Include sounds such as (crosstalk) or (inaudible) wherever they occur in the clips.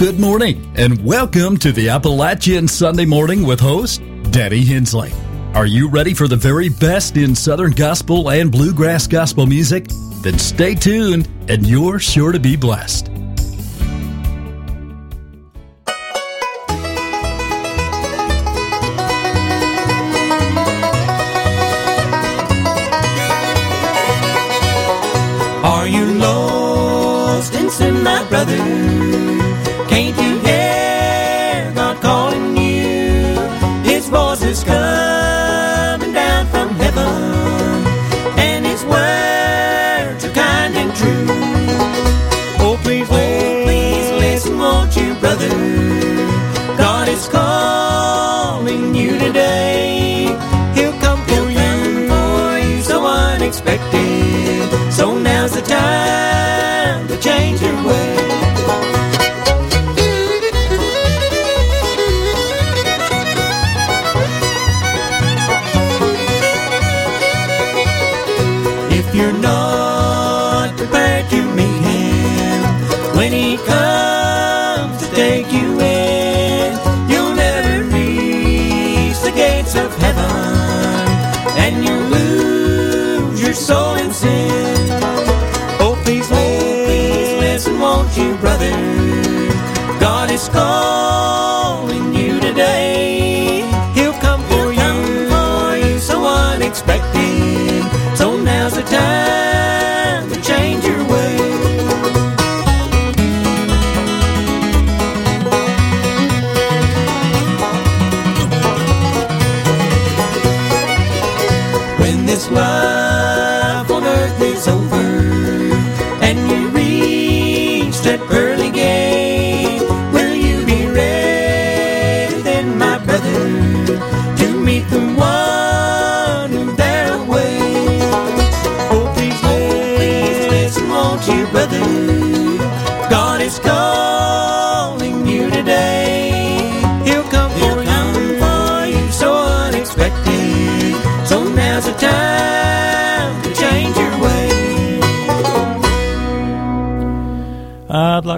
Good morning, and welcome to the Appalachian Sunday Morning with host Danny Hensley. Are you ready for the very best in Southern gospel and bluegrass gospel music? Then stay tuned, and you're sure to be blessed. Are you lost in sin, my brother?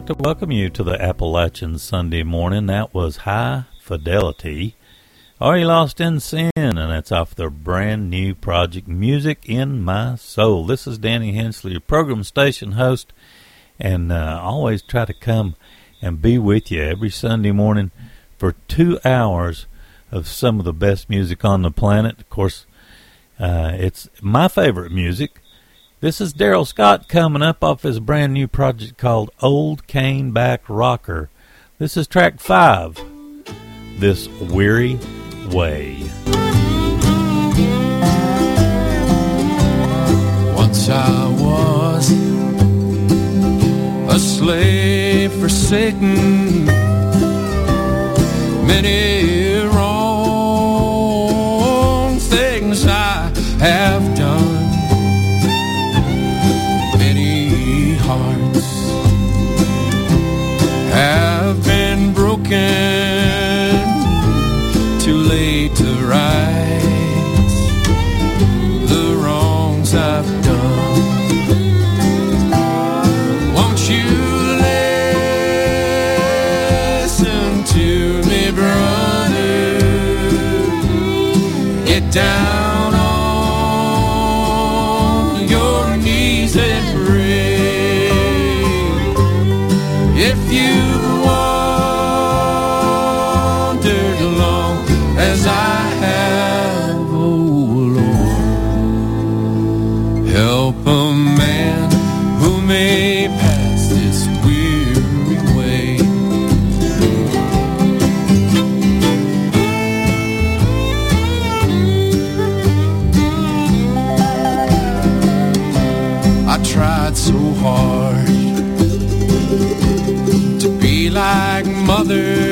Like to welcome you to the Appalachian Sunday morning. That was High Fidelity. Are You Lost in Sin? And that's off their brand new project, Music in My Soul. This is Danny Hensley, your program station host, and uh, always try to come and be with you every Sunday morning for two hours of some of the best music on the planet. Of course, uh, it's my favorite music. This is Daryl Scott coming up off his brand new project called Old Caneback Rocker. This is track five, This Weary Way. Once I was a slave forsaken, many wrong things I have down on your knees and pray. If you've hard to be like mother.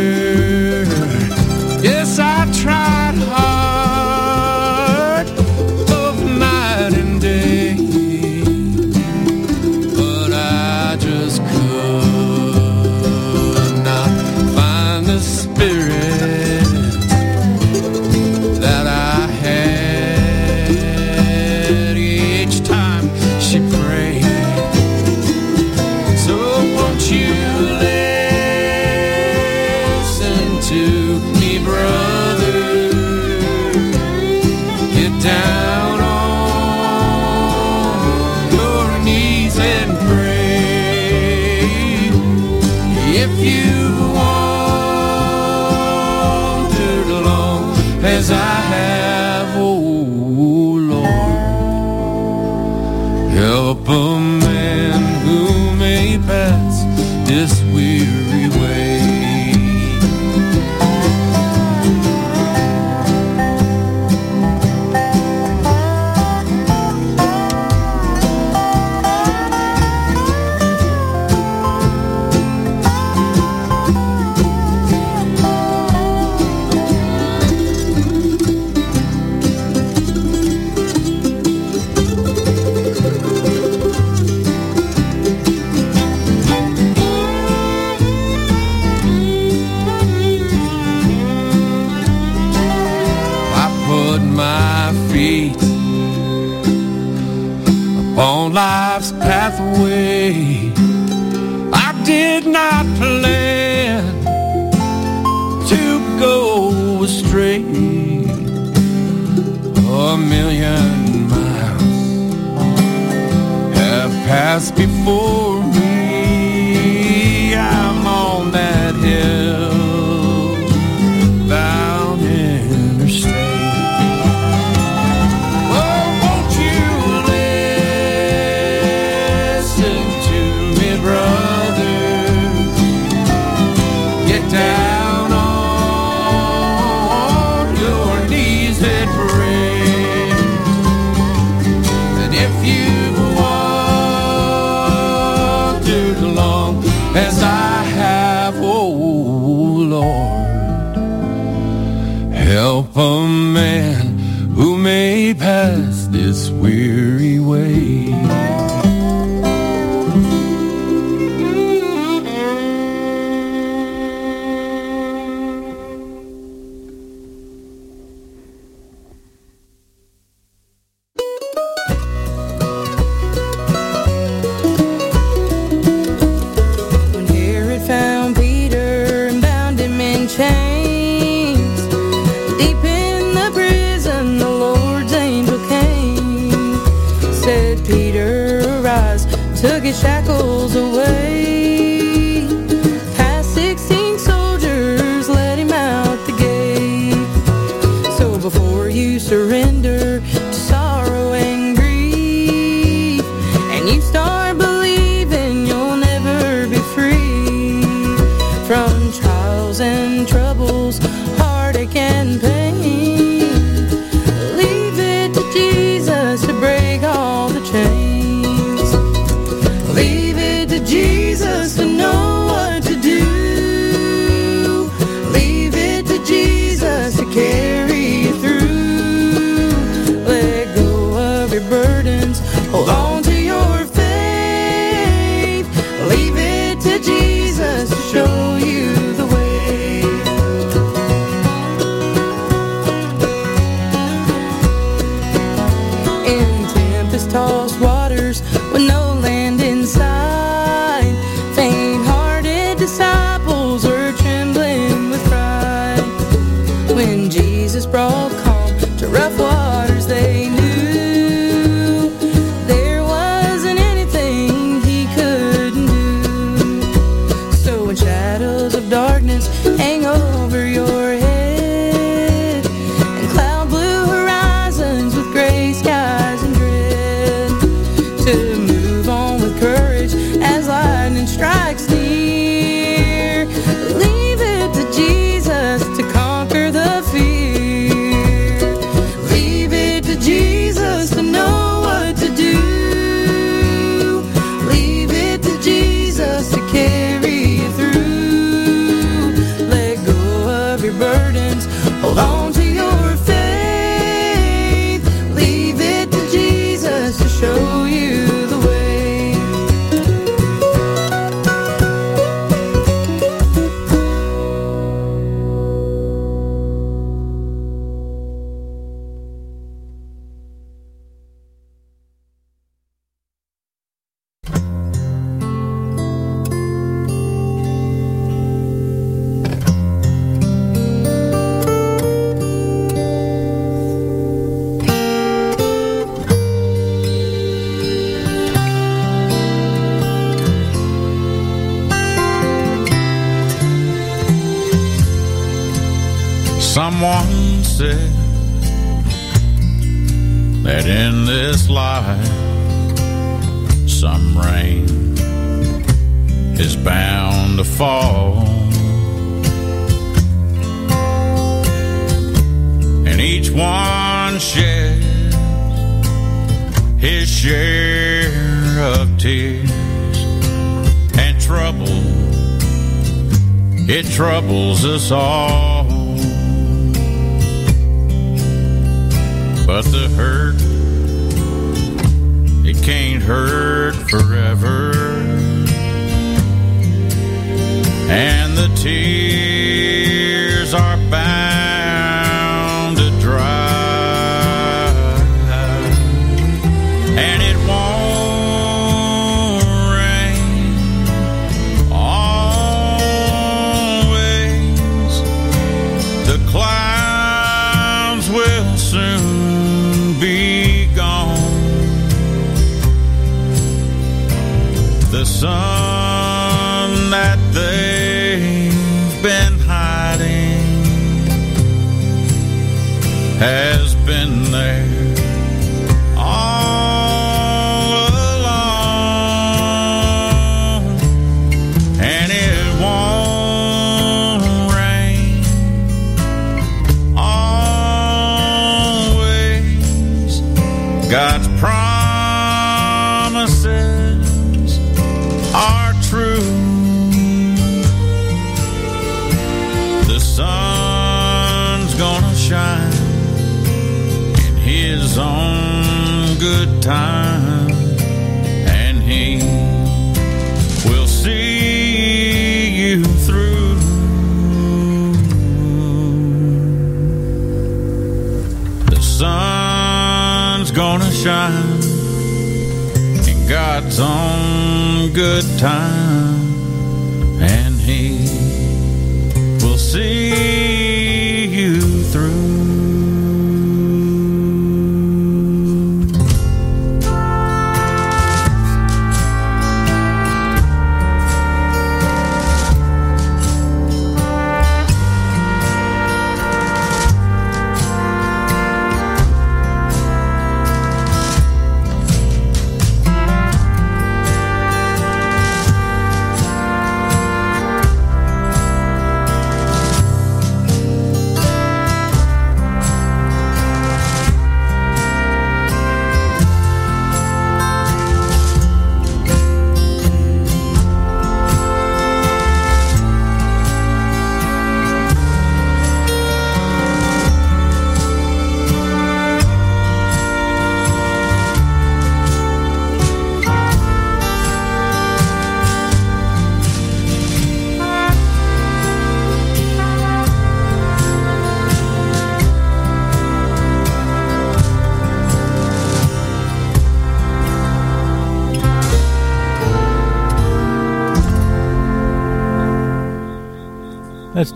Has Own good time,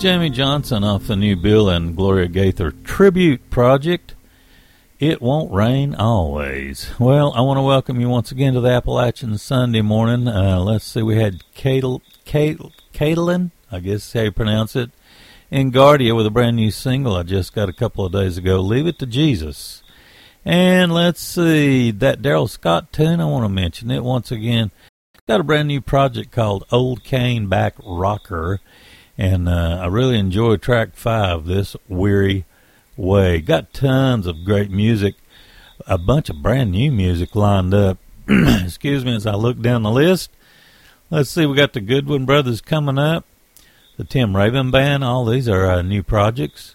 Jamie Johnson off the new Bill and Gloria Gaither tribute project. It won't rain always. Well, I want to welcome you once again to the Appalachian Sunday morning. Uh, let's see, we had Caitlin, I guess how you pronounce it, in Guardia with a brand new single I just got a couple of days ago, Leave It to Jesus. And let's see, that Daryl Scott tune, I want to mention it once again. Got a brand new project called Old Cane Back Rocker. And uh, I really enjoy track five, This Weary Way. Got tons of great music, a bunch of brand new music lined up. (clears throat) Excuse me as I look down the list. Let's see, we got the Goodwin Brothers coming up, the Tim Raven Band, all these are uh, new projects.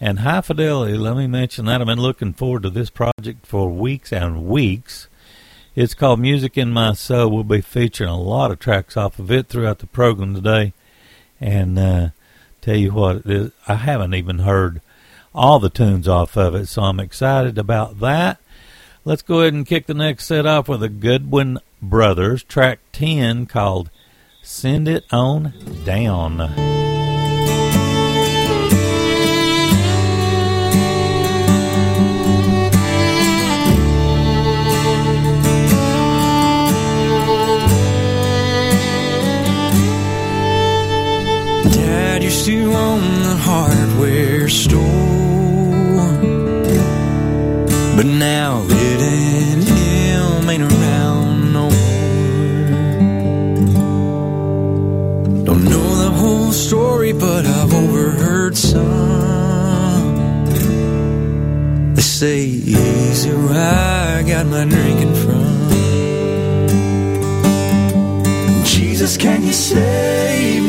And High Fidelity, let me mention that. I've been looking forward to this project for weeks and weeks. It's called Music in My Soul. We'll be featuring a lot of tracks off of it throughout the program today. And uh, tell you what, I haven't even heard all the tunes off of it, so I'm excited about that. Let's go ahead and kick the next set off with the Goodwin Brothers, track 10 called Send It On Down. used to own the hardware store. But now it and him ain't around no more. Don't know the whole story, but I've overheard some. They say easy, where I got my drinking from. Jesus, can you save?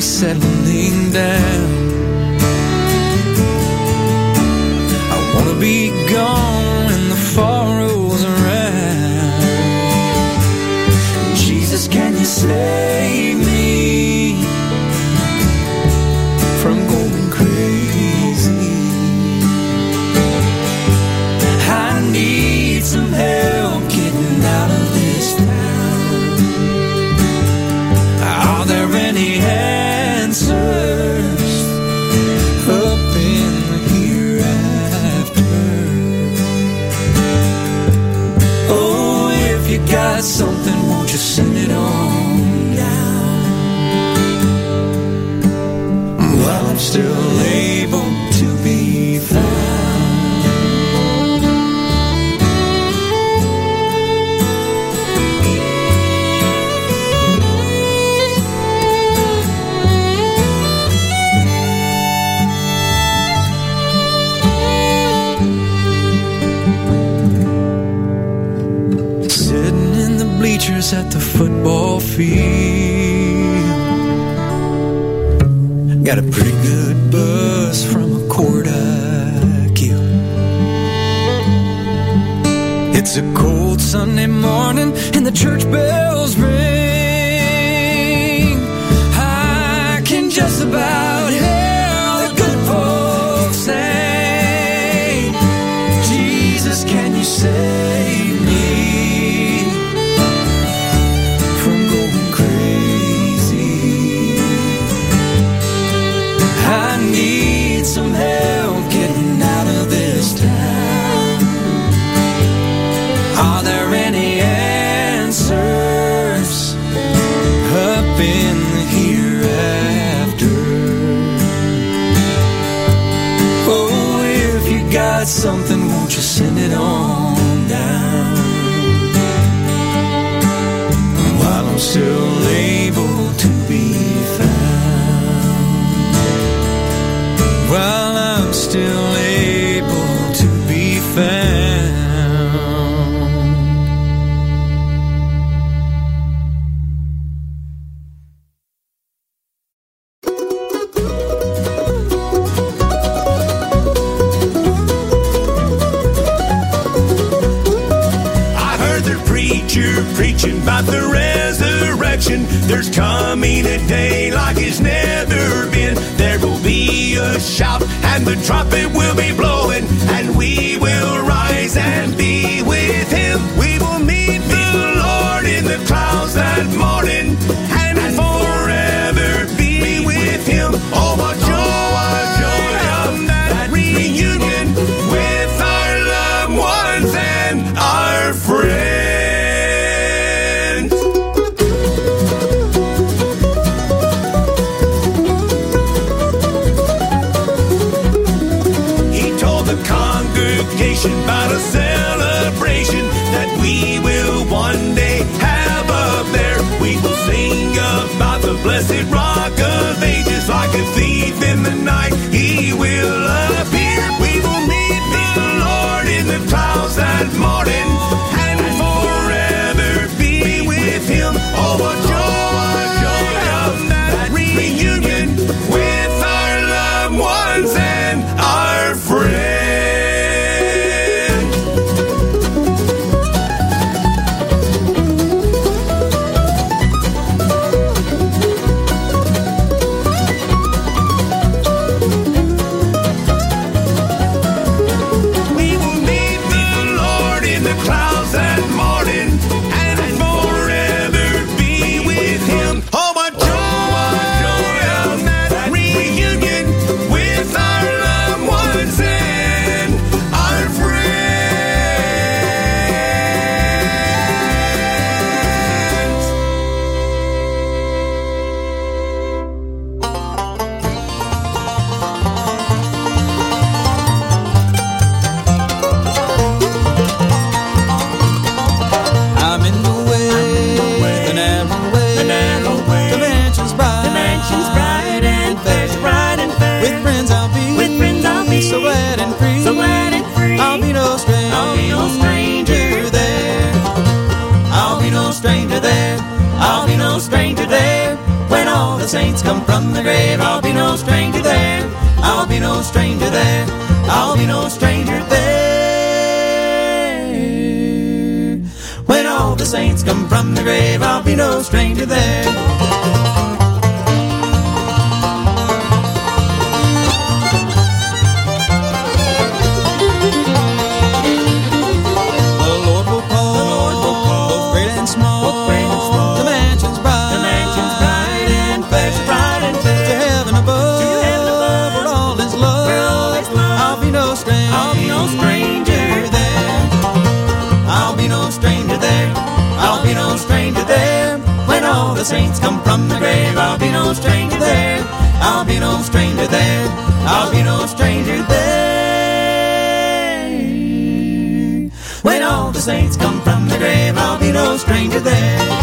settling down. got a pretty good got something, won't you send it on down? While I'm still no stranger there. When all the saints come from the grave, I'll be no stranger there.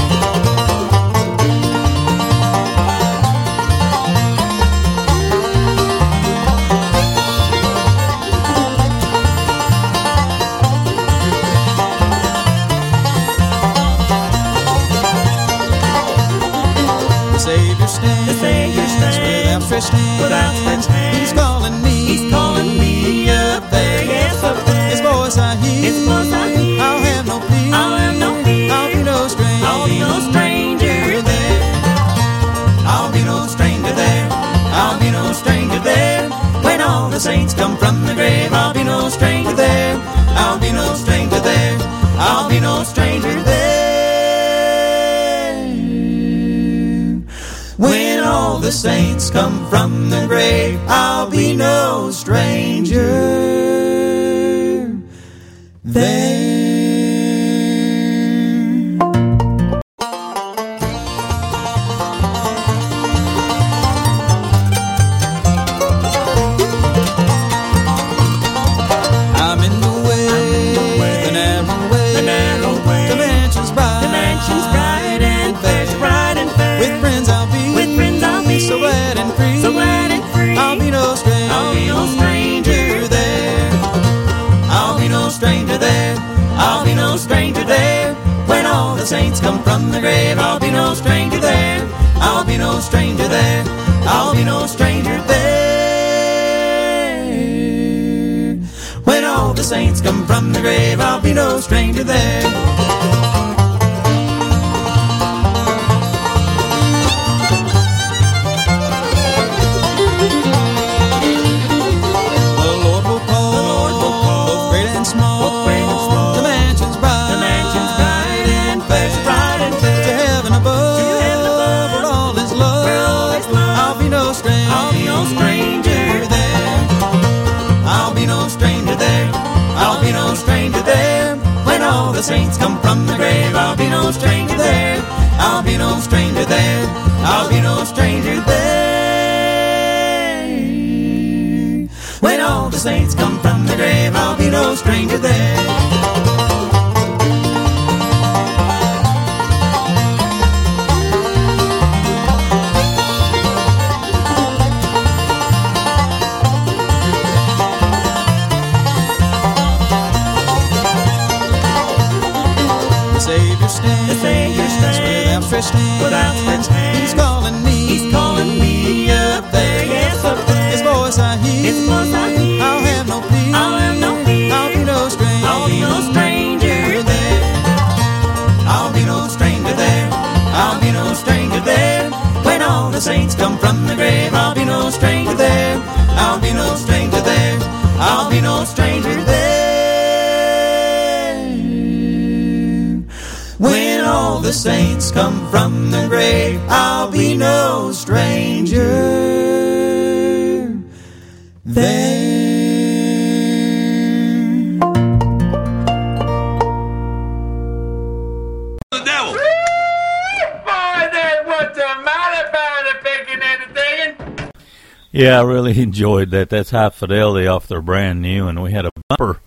really (laughs) enjoyed that. That's High Fidelity off their brand new, and we had a bumper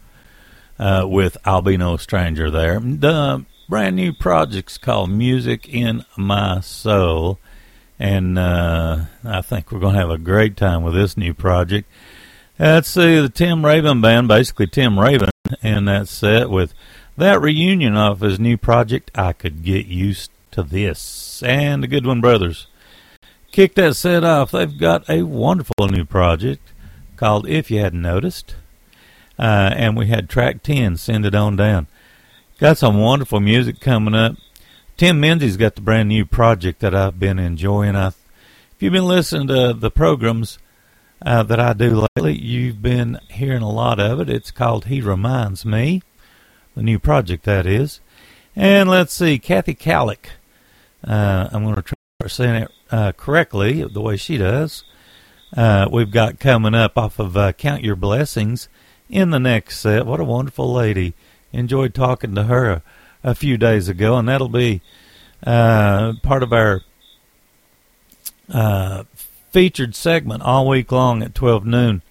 uh, with I'll Be No Stranger there. The brand new project's called Music in My Soul, and uh, I think we're going to have a great time with this new project. Uh, That's see the Tim Raven Band, basically Tim Raven, and that set with that reunion off his new project, I Could Get Used to This, and the Goodwin Brothers. Kick that set off. They've got a wonderful new project called If You Hadn't Noticed. Uh, and we had track 10, Send It On Down. Got some wonderful music coming up. Tim Menzies got the brand new project that I've been enjoying. I, if you've been listening to the programs uh, that I do lately, you've been hearing a lot of it. It's called He Reminds Me, the new project that is. And let's see, Kathy Kallick. Uh, I'm going to try saying it uh, correctly the way she does. Uh, we've got coming up off of uh, Count Your Blessings in the next set. What a wonderful lady. Enjoyed talking to her a, a few days ago, and that'll be uh, part of our uh, featured segment all week long at 12 noon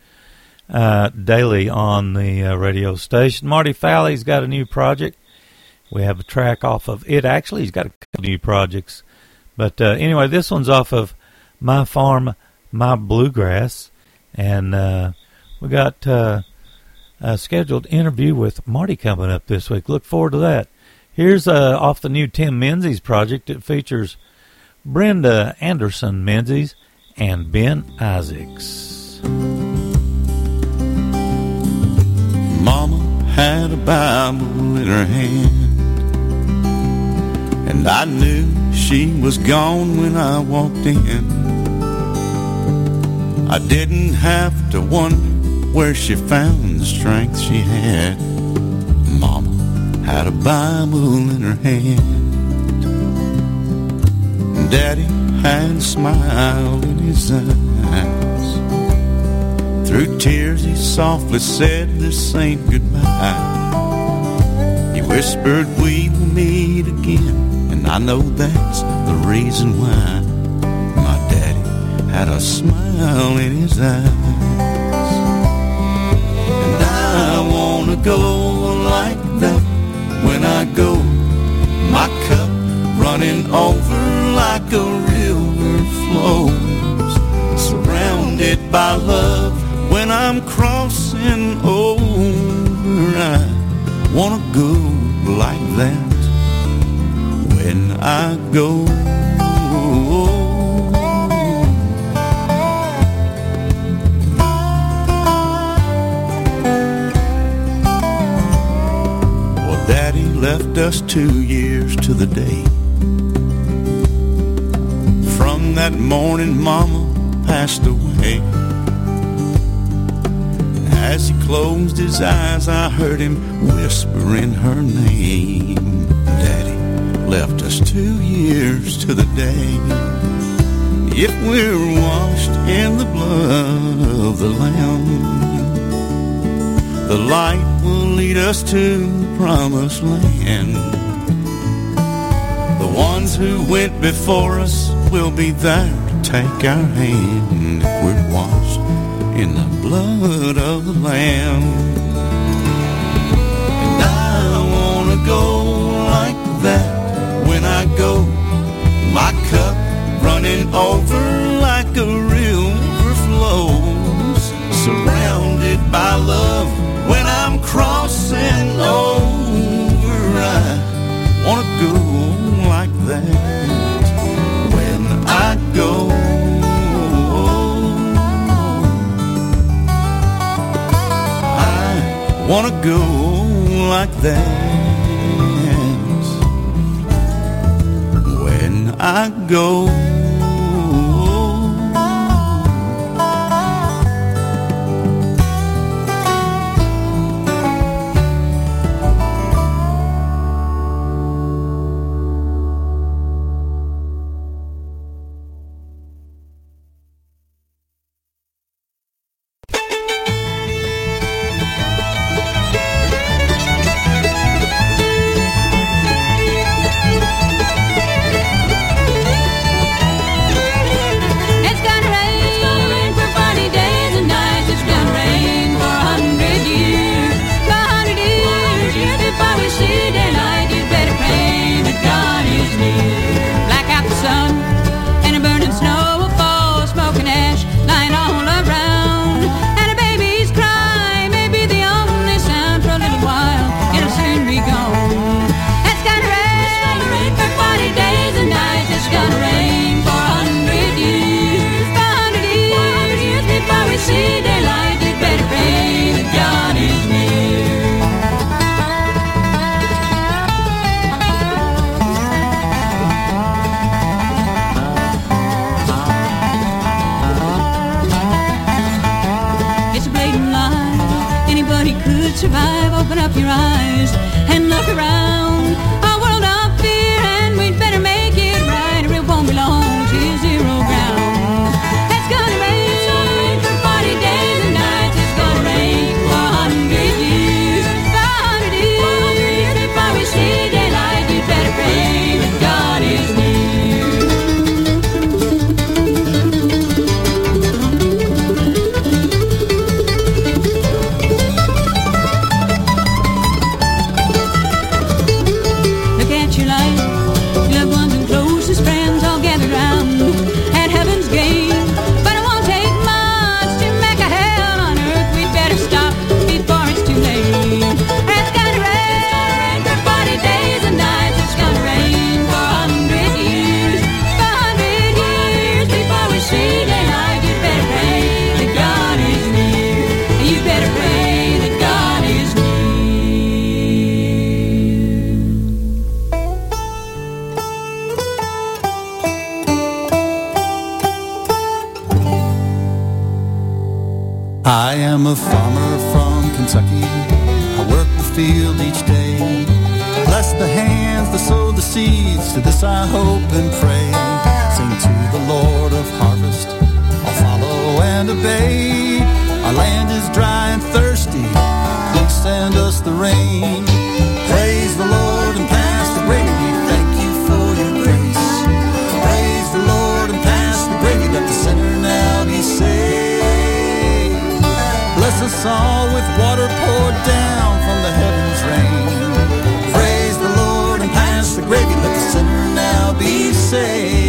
uh, daily on the radio station. Marty Falle's got a new project. We have a track off of it. Actually, he's got a couple new projects. But uh, anyway, this one's off of My Farm, My Bluegrass. And uh, we got uh, a scheduled interview with Marty coming up this week. Look forward to that. Here's uh, off the new Tim Menzies project. It features Brenda Anderson Menzies and Ben Isaacs. Mama had a Bible in her hand, and I knew she was gone when I walked in. I didn't have to wonder where she found the strength she had. Mama had a Bible in her hand. And Daddy had a smile in his eyes. Through tears he softly said, this ain't goodbye. Whispered, we will meet again. And I know that's the reason why my daddy had a smile in his eyes. And I wanna go like that when I go. My cup running over like a river flows. Surrounded by love when I'm crossing over. I wanna go like that when I go. Well, Daddy left us two years to the day. From that morning, Mama passed away. As he closed his eyes, I heard him whispering her name. Daddy left us two years to the day. If we're washed in the blood of the Lamb, the light will lead us to the promised land. The ones who went before us will be there to take our hand if we're washed in the blood of the Lamb. And I wanna go like that when I go. My cup running over like a river flows, surrounded by love when I'm crossing wanna go like that when I go. Us all with water poured down from the heavens rain. Praise the Lord and pass the gravy. Let the sinner now be saved.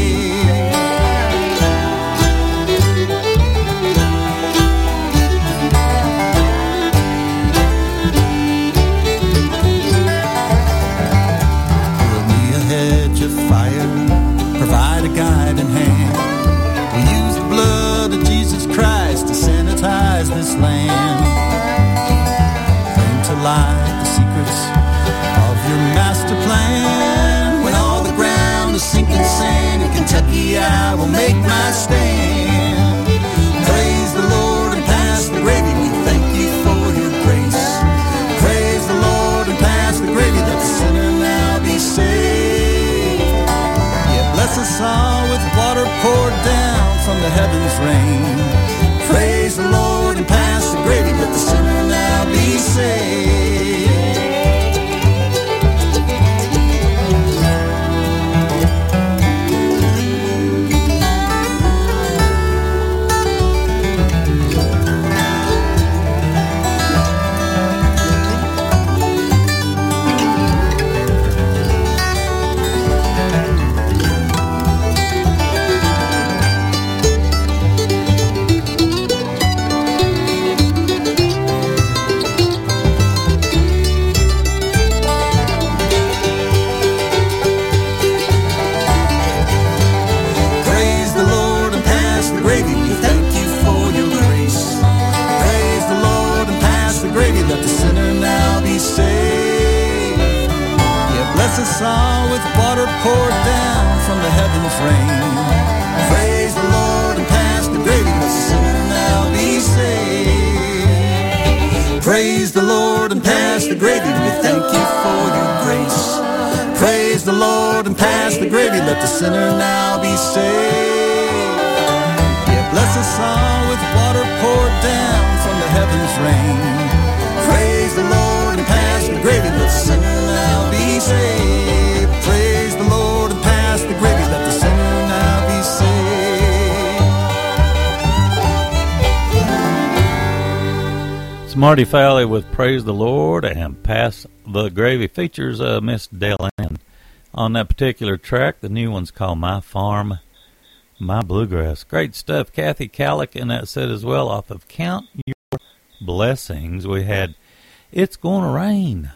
Be all with water poured down from the heavens rain. Praise the Lord and pass the gravy. Let the sinner now be saved. Praise the Lord and pass the gravy. We thank you for your grace. Praise the Lord and pass the gravy. Let the sinner now be saved. Yeah, bless us all with water poured down from the heavens rain. Marty Falle with Praise the Lord and Pass the Gravy. Features uh, Miss Dale Ann on that particular track. The new one's called My Farm, My Bluegrass. Great stuff. Kathy Kallick in that set as well off of Count Your Blessings. We had It's Gonna Rain.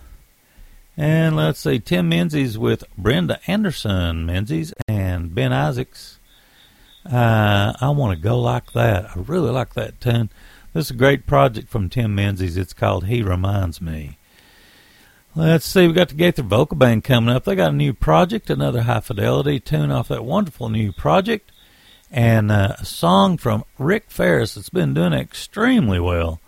And let's see, Tim Menzies with Brenda Anderson Menzies and Ben Isaacs. Uh, I want to go like that. I really like that tune. This is a great project from Tim Menzies. It's called He Reminds Me. Let's see, we got the Gaither Vocal Band coming up. They got a new project, another high fidelity tune off that wonderful new project, and uh, a song from Rick Faris that's been doing extremely well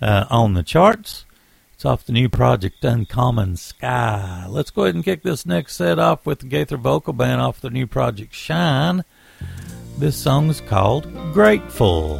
uh, on the charts It's off the new project Uncommon Sky. Let's go ahead and kick this next set off with the Gaither Vocal Band off the new project Shine. This song is called grateful.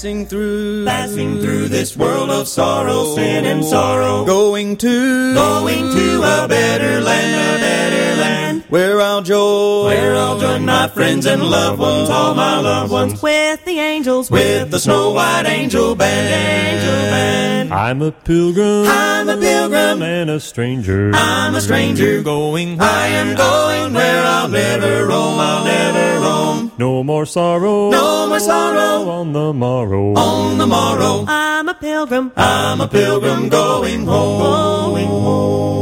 Passing through, Passing through this world of sorrow, sin and sorrow. going to, Going to a better land, a better land. where I'll join, Where I'll join my friends and loved ones, all my loved ones. With the angels, With the snow white angel band, angel band. I'm a pilgrim I'm a pilgrim, and a stranger. I'm a stranger. going, I am going where I'll never more sorrow. No more sorrow on the morrow. on the morrow. I'm a pilgrim. I'm a pilgrim going home. Going home.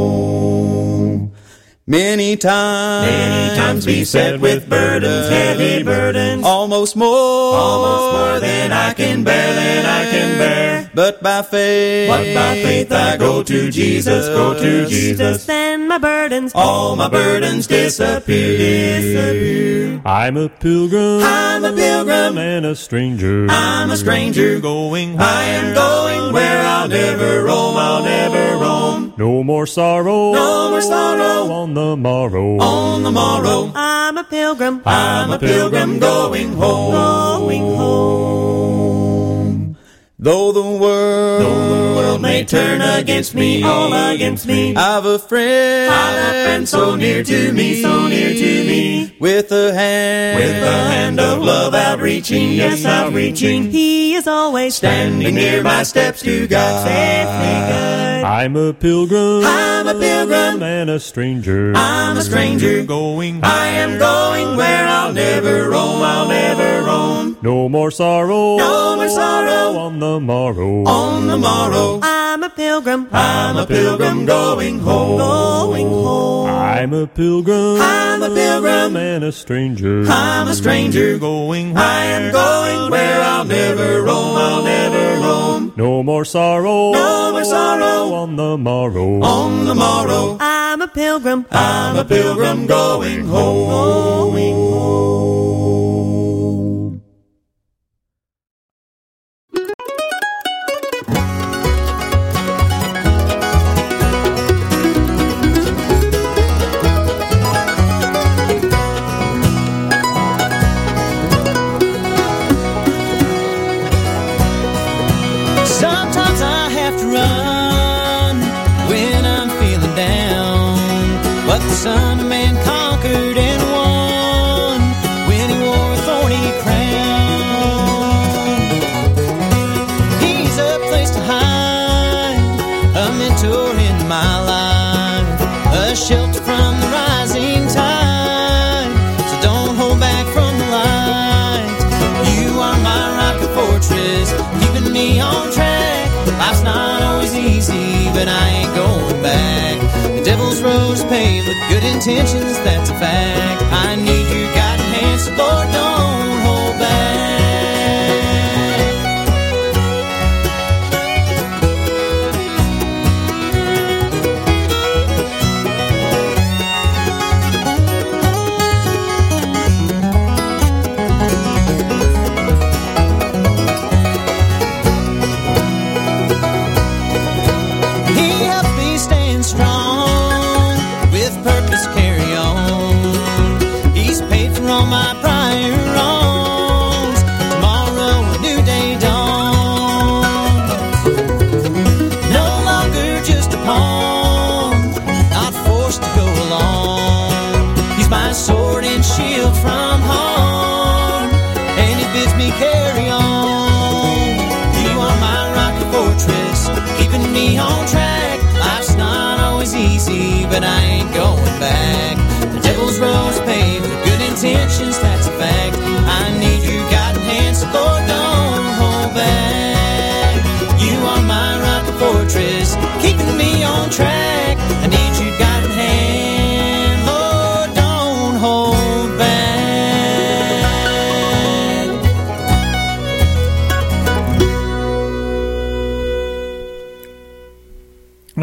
Many times, Many times we beset with burdens, heavy burdens. almost more, Almost more than I can bear, than I can bear. But by faith, But by faith I go to Jesus, go to Jesus. Then my burdens All my burdens disappear. disappear. I'm a pilgrim I'm a pilgrim pilgrim. and a stranger. I'm a stranger. Going I am going where I'll never roam. I'll never roam. No more sorrow. No more sorrow. on the morrow. On the morrow, I'm a pilgrim. I'm a pilgrim going home. Going home. Though the world, Though the world may turn against me, all against me. I've a friend, I've a friend so near to me, so near to me. With a hand, With a hand of love outreaching, yes, outreaching. He is always standing near my steps to guide. Safe. I'm a pilgrim. I'm a pilgrim. and a stranger. I'm a stranger. going I am going where I'll never roam, I'll never roam. No more sorrow. No more sorrow. on the morrow. on the morrow. I'm a pilgrim. I'm a pilgrim going home. Going home. I'm a pilgrim. I'm a pilgrim. and a stranger. I'm a stranger. going I am going where I'll never roam. I'll never roam. No more sorrow. No more sorrow. on the morrow. On the morrow, I'm a pilgrim. I'm a pilgrim going home. Going home. Good intentions, that's a fact.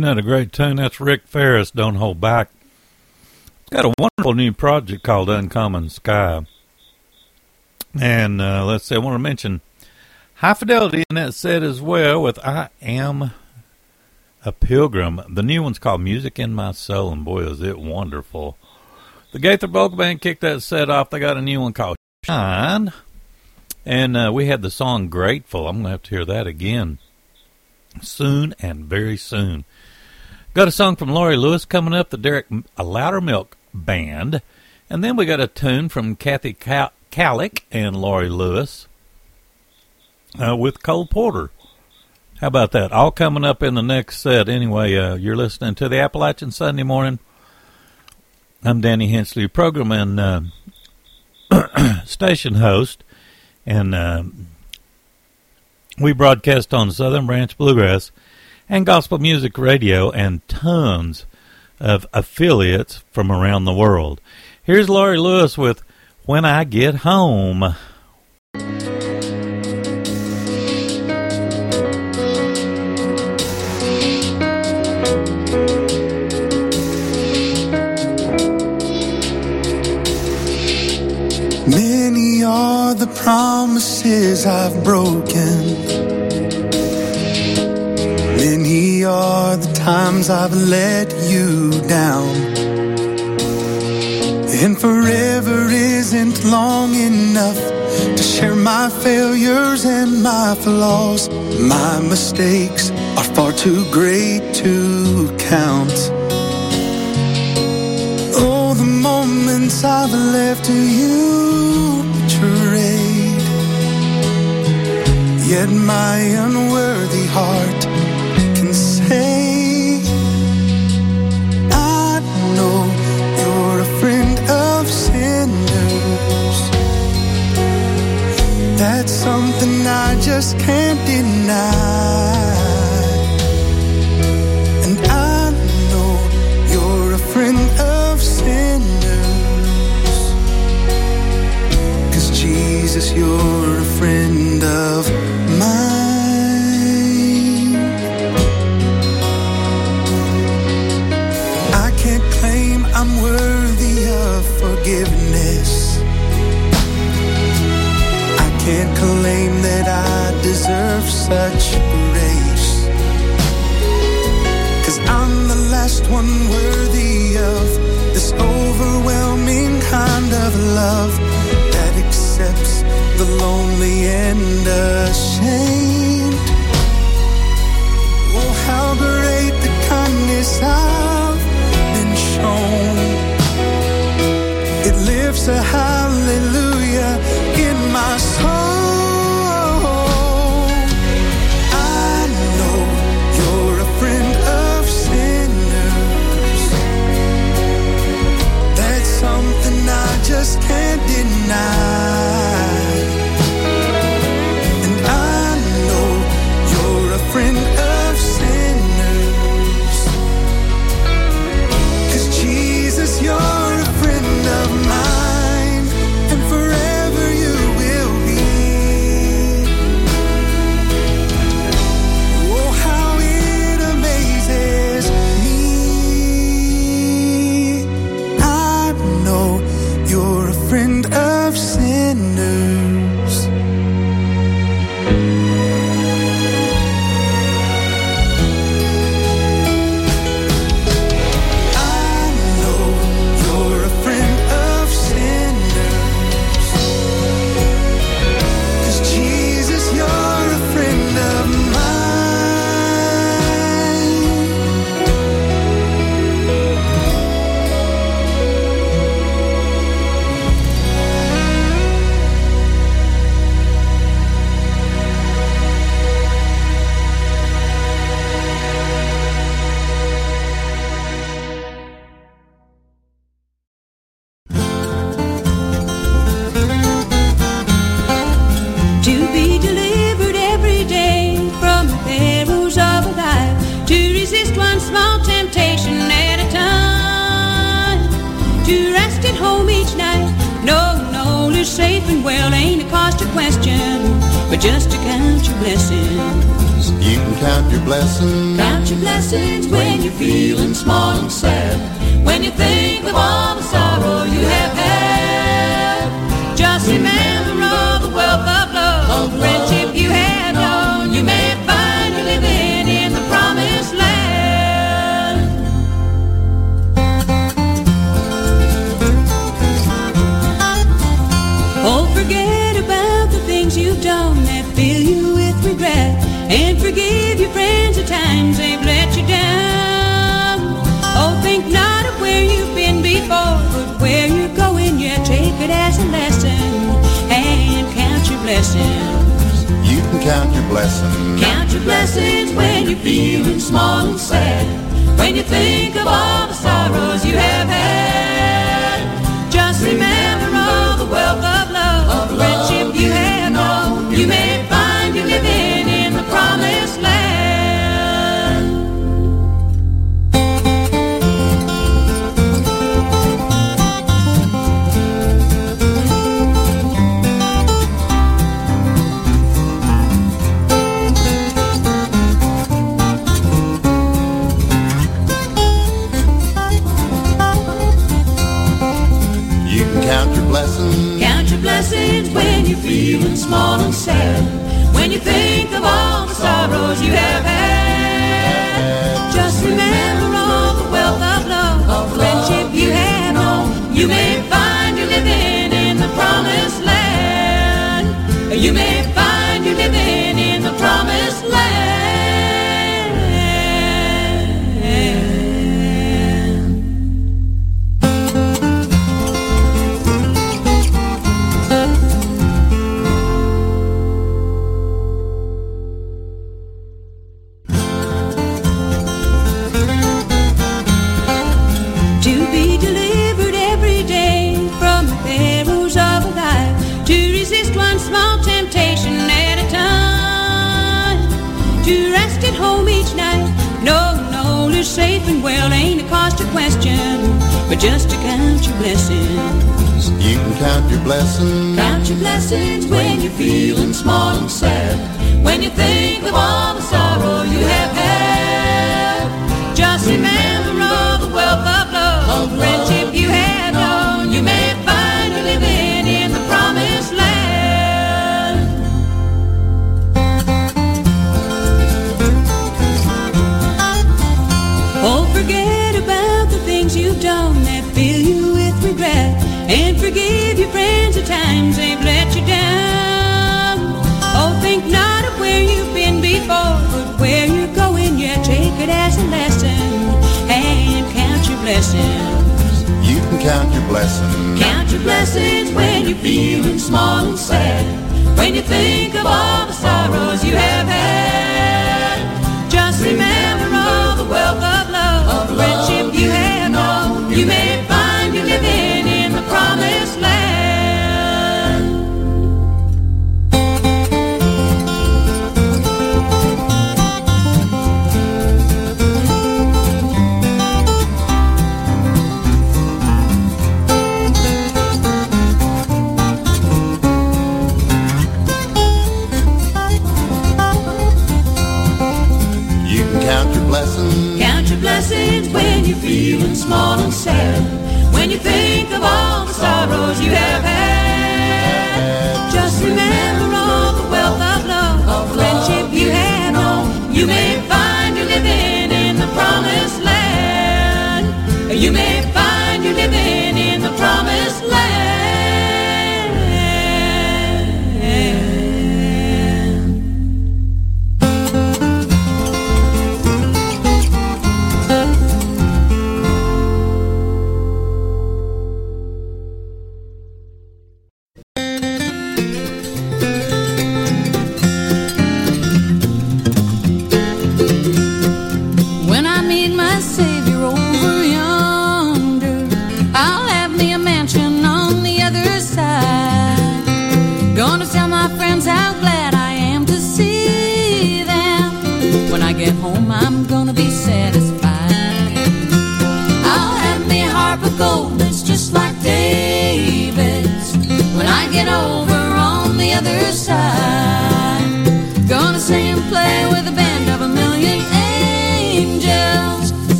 Isn't that a great tune? That's Rick Faris, Don't Hold Back. Got a wonderful new project called Uncommon Sky. And uh, let's see, I want to mention High Fidelity in that set as well with I Am a Pilgrim. The new one's called Music in My Soul, and boy, is it wonderful. The Gaither Vocal Band kicked that set off. They got a new one called Shine. And uh, we had the song Grateful. I'm going to have to hear that again soon and very soon. Got a song from Laurie Lewis coming up, the Derek a Louder Milk Band. And then we got a tune from Kathy Cal- and Laurie Lewis uh, with Cole Porter. How about that? All coming up in the next set. Anyway, uh, you're listening to the Appalachian Sunday Morning. I'm Danny Hensley, program and uh, (clears throat) station host. And uh, we broadcast on Southern Branch Bluegrass and gospel music radio and tons of affiliates from around the world. Here's Laurie Lewis with When I Get Home. Many are the promises I've broken. Many are the times I've let you down. And forever isn't long enough to share my failures and my flaws. My mistakes are far too great to count. Oh, the moments I've left to you betrayed. Yet my unworthy heart That's something I just can't deny. And I know you're a friend of sinners. Cause Jesus, you're a friend of mine. I can't claim I'm worthy of forgiveness can't claim that I deserve such grace. Cause I'm the last one worthy of this overwhelming kind of love that accepts the lonely and ashamed. Oh, how great the kindness I've been shown! It lives a hallelujah in my soul. But just to count your blessings. You can count your blessings. Count your blessings when you're feeling small and sad. When you think of all the sorrow you have. Where you going, yeah, take it as a lesson and count your blessings. You can count your blessings. Count your blessings when you're feeling small and sad. When you think of all the sorrows you have had. when you're feeling small and sad. When you think of all the sorrows you have had, just remember all the wealth of love, of friendship you have known. You may find your living in the promised land. You may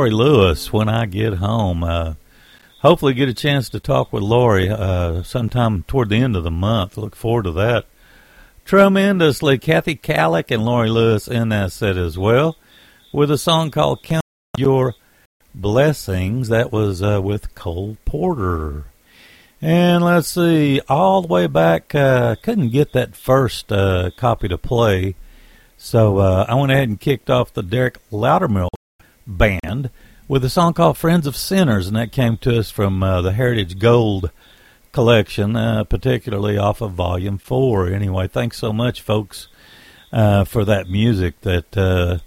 Laurie Lewis when I get home. Uh, hopefully, get a chance to talk with Laurie uh, sometime toward the end of the month. Look forward to that. Tremendously, Kathy Kallick and Laurie Lewis in that set as well, with a song called Count Your Blessings. That was uh, with Cole Porter. And let's see, all the way back, uh, couldn't get that first uh, copy to play. So uh, I went ahead and kicked off the Derek Loudermilk band with a song called Friends of Sinners, and that came to us from uh, the Heritage Gold collection, uh, particularly off of Volume 4. Anyway, thanks so much, folks, uh, for that music that uh,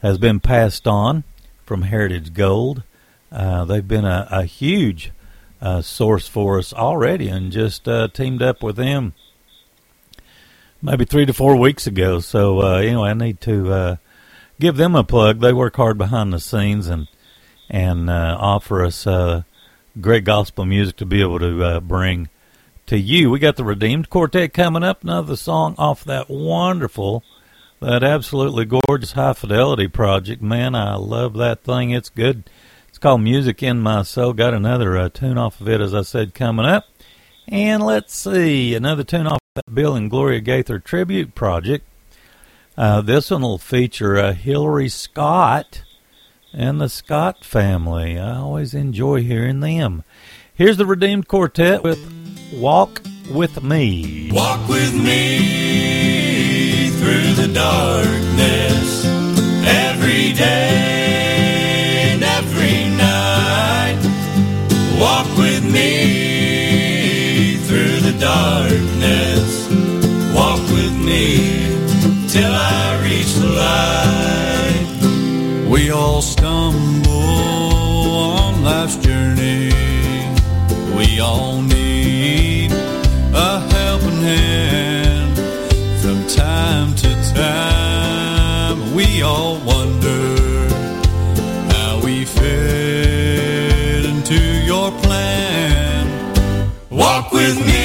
has been passed on from Heritage Gold. Uh, they've been a, a huge uh, source for us already and just teamed up with them maybe three to four weeks ago. So anyway, I need to give them a plug. They work hard behind the scenes and and uh, offer us uh, great gospel music to be able to uh, bring to you. We got the Redeemed Quartet coming up. Another song off that wonderful, that absolutely gorgeous High Fidelity project. Man, I love that thing. It's good. It's called Music in My Soul. Got another uh, tune off of it, as I said, coming up. And let's see, another tune off that Bill and Gloria Gaither tribute project. Uh, this one will feature uh, Hillary Scott and the Scott family. I always enjoy hearing them. Here's the Redeemed Quartet with Walk With Me. Walk with me through the darkness every day every night. Walk with me through the darkness. Walk with me till I reach the light. We all stumble on life's journey. We all need a helping hand from time to time. We all wonder how we fit into your plan. Walk with me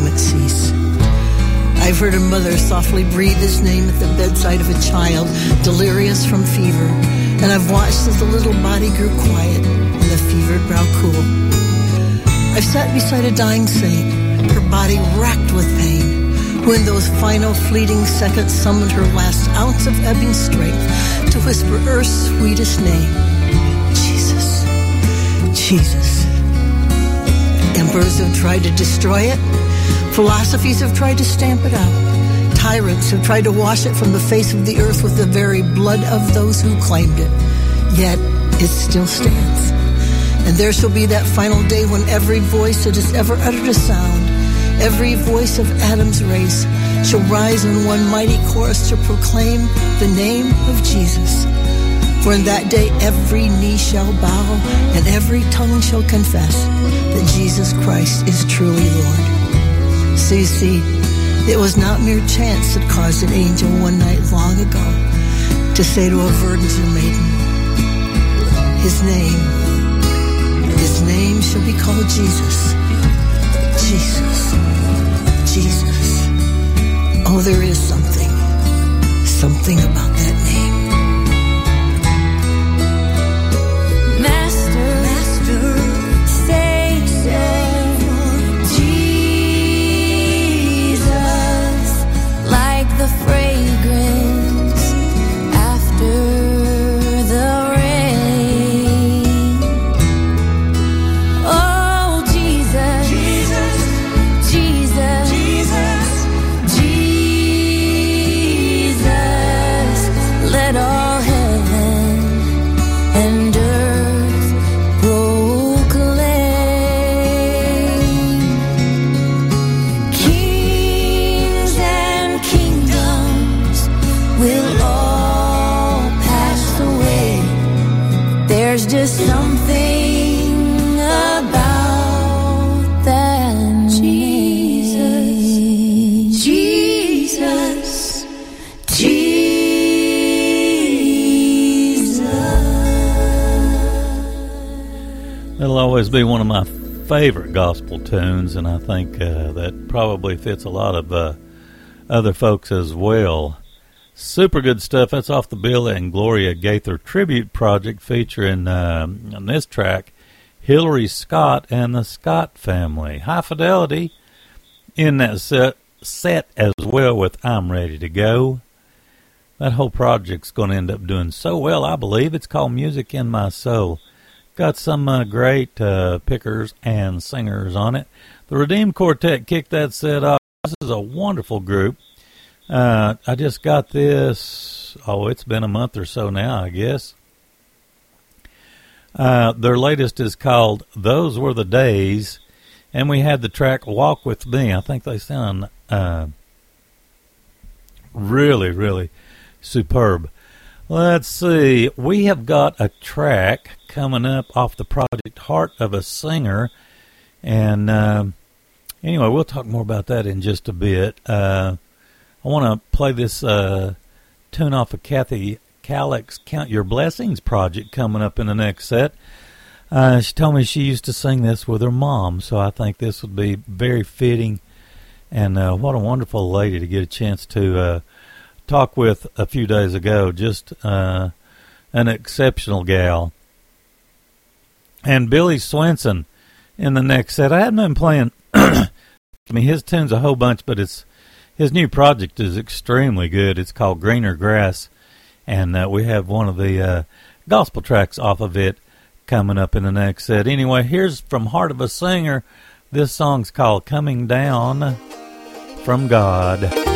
Arguments cease. I've heard a mother softly breathe his name at the bedside of a child delirious from fever, and I've watched as the little body grew quiet and the fevered brow cool. I've sat beside a dying saint, her body racked with pain, who in those final fleeting seconds summoned her last ounce of ebbing strength to whisper Earth's sweetest name, Jesus, Jesus. Emperors have tried to destroy it. Philosophies have tried to stamp it out. Tyrants have tried to wash it from the face of the earth with the very blood of those who claimed it. Yet it still stands. And there shall be that final day when every voice that has ever uttered a sound, every voice of Adam's race, shall rise in one mighty chorus to proclaim the name of Jesus. For in that day every knee shall bow and every tongue shall confess that Jesus Christ is truly Lord. See, it was not mere chance that caused an angel one night long ago to say to a virgin maiden, His name, His name shall be called Jesus. Jesus. Jesus. Oh, there is something, something about that That'll always be one of my favorite gospel tunes, and I think uh, that probably fits a lot of uh, other folks as well. Super good stuff. That's off the Bill and Gloria Gaither tribute project featuring um, on this track Hillary Scott and the Scott family. High Fidelity in that set, set as well with I'm Ready to Go. That whole project's going to end up doing so well, I believe. It's called Music in My Soul. Got some uh, great uh, pickers and singers on it. The Redeemed Quartet kicked that set off. This is a wonderful group. Uh, I just got this. Oh, it's been a month or so now, I guess. Uh, their latest is called "Those Were the Days," and we had the track "Walk with Me." I think they sound uh, really, really superb. Let's see. We have got a track coming up off the project "Heart of a Singer," and uh, anyway, we'll talk more about that in just a bit. Uh, I want to play this uh, tune off of Kathy Kallick's Count Your Blessings project coming up in the next set. Uh, she told me she used to sing this with her mom, so I think this would be very fitting. And uh, what a wonderful lady to get a chance to uh, talk with a few days ago. Just uh, an exceptional gal. And Billy Swenson in the next set. I hadn't been playing. (clears throat) I mean, his tunes a whole bunch, but it's his new project is extremely good. It's called Greener Grass, and uh, we have one of the uh, gospel tracks off of it coming up in the next set. Anyway, here's from Heart of a Singer. This song's called Coming Down from God.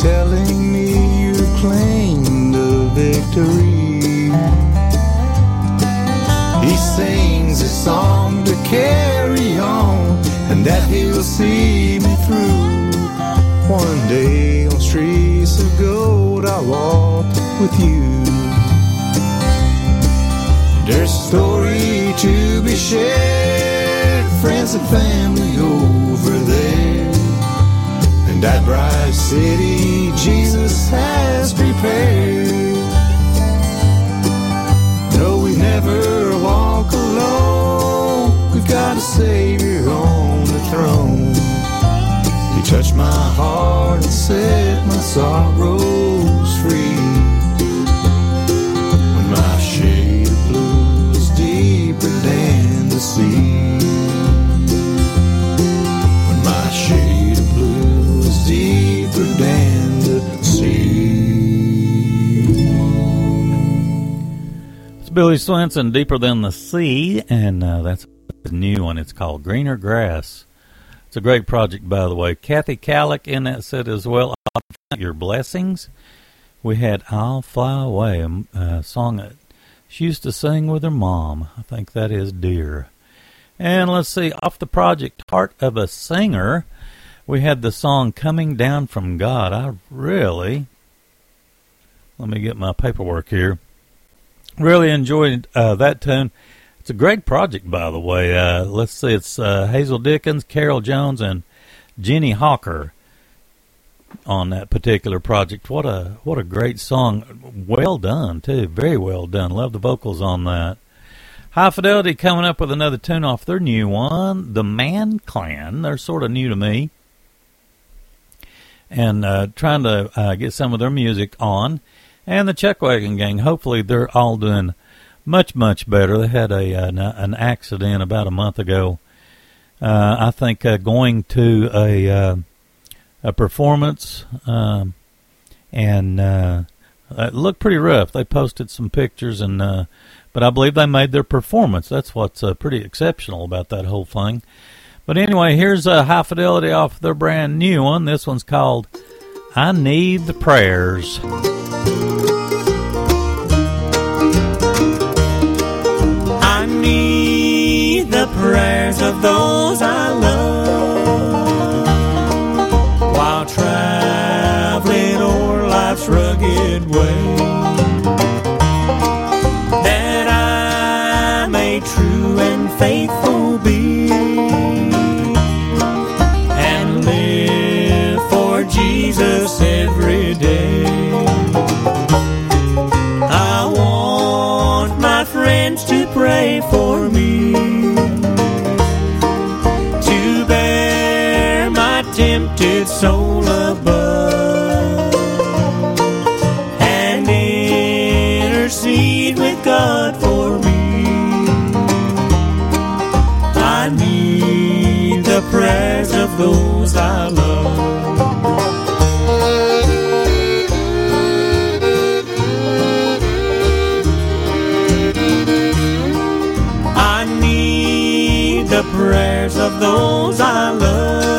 Telling me you claimed the victory. He sings a song to carry on, and that he'll see me through. One day on streets of gold, I'll walk with you. There's a story to be shared, friends and family. And that bright city Jesus has prepared. No, we never walk alone. We've got a Savior on the throne. He touched my heart and set my sorrows free. When my shade of blue is deeper than the sea. It's Billy Swenson, Deeper Than the Sea, and uh, that's a new one. It's called Greener Grass. It's a great project, by the way. Kathy Kallick in that set as well. Your Blessings. We had I'll Fly Away, a uh, song that she used to sing with her mom. I think that is Dear. And let's see, off the project Heart of a Singer, we had the song Coming Down from God. I really, let me get my paperwork here. Really enjoyed uh, that tune. It's a great project, by the way. Uh, let's see, it's uh, Hazel Dickens, Carol Jones, and Ginny Hawker on that particular project. What a what a great song! Well done too, very well done. Love the vocals on that. High Fidelity coming up with another tune off their new one, the Man Clan. They're sort of new to me, and uh, trying to uh, get some of their music on. And the Chuck Wagon Gang. Hopefully, they're all doing much much better. They had a an, an accident about a month ago. Uh, I think uh, going to a uh, a performance um, and uh, it looked pretty rough. They posted some pictures and uh, but I believe they made their performance. That's what's uh, pretty exceptional about that whole thing. But anyway, here's a high fidelity off their brand new one. This one's called "I Need the Prayers." Prayers of those I love while traveling o'er life's rugged way. That I may true and faithful be and live for Jesus every day. I want my friends to pray for me those I love. I need the prayers of those I love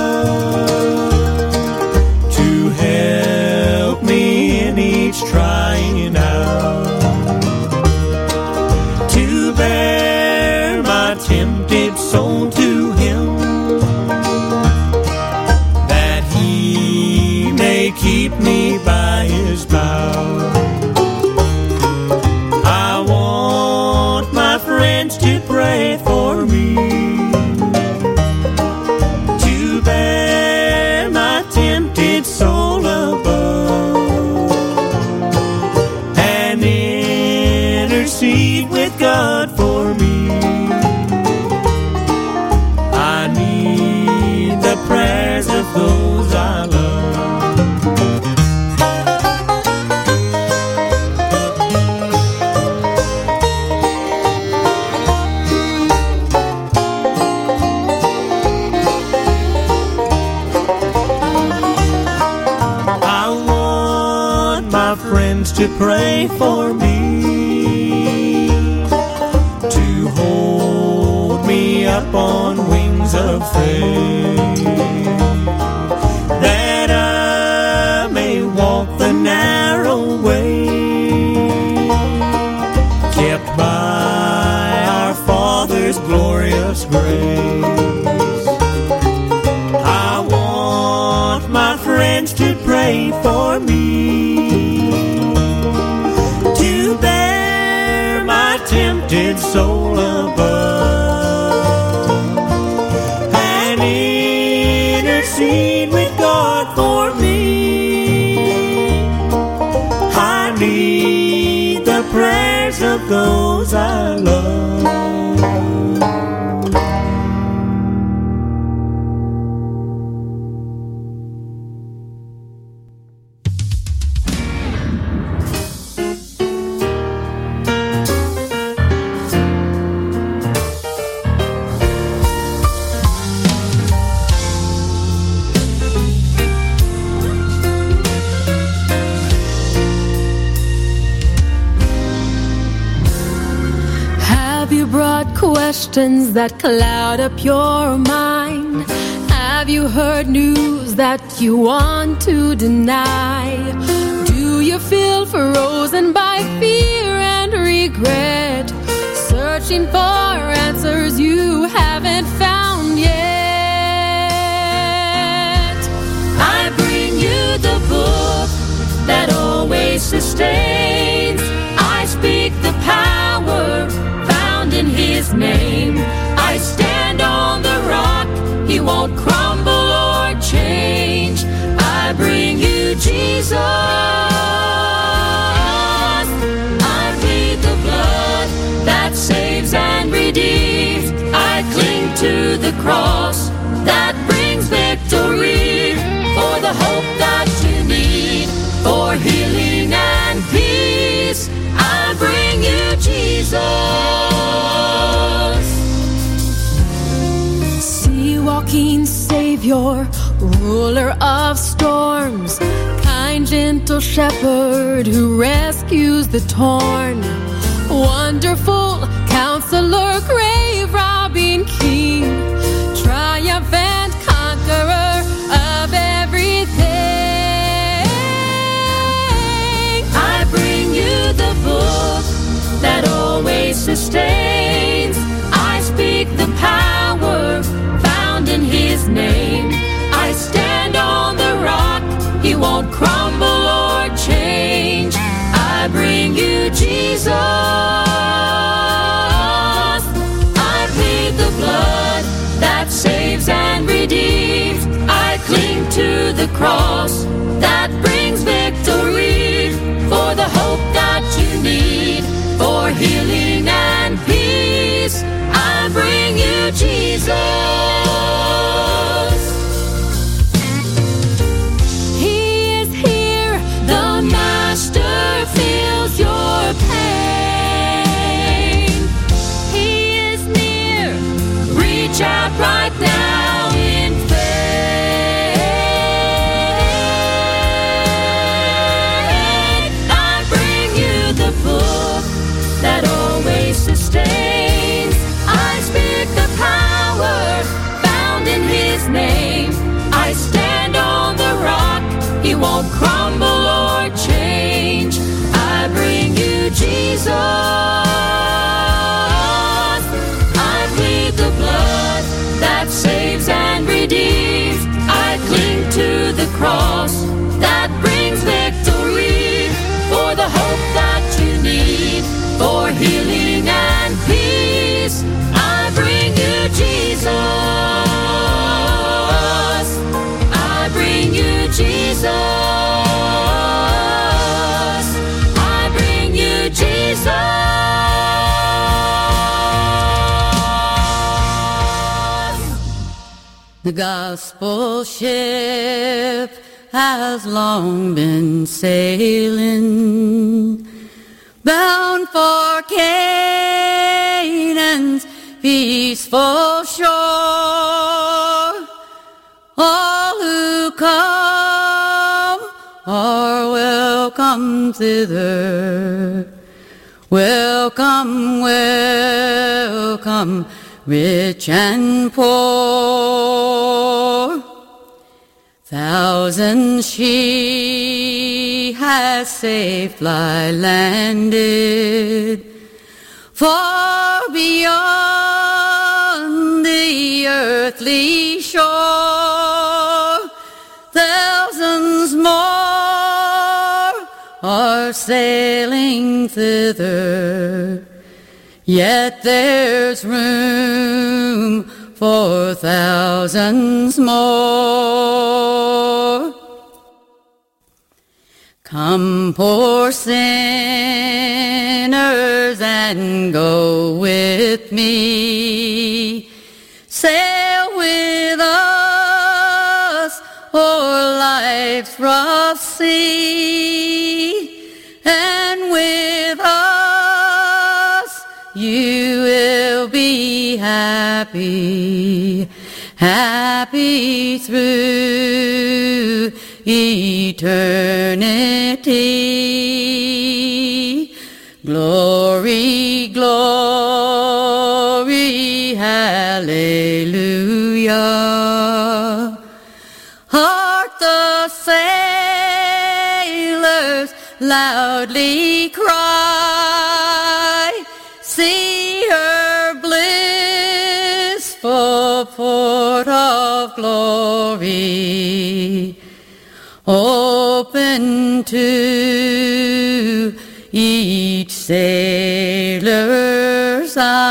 Jesus. The gospel ship has long been sailing, bound for Canaan's peaceful shore. All who come are welcome thither. Welcome, welcome, rich and poor. Thousands she has safe lie landed far beyond the earthly shore. Thousands more are sailing thither, yet there's room for thousands more. Come, poor sinners, and go with me. Sail with us o'er life's rough sea, happy, happy through eternity. Glory, glory, hallelujah. Hark the sailors loudly cry. See port of glory open to each sailor's eyes.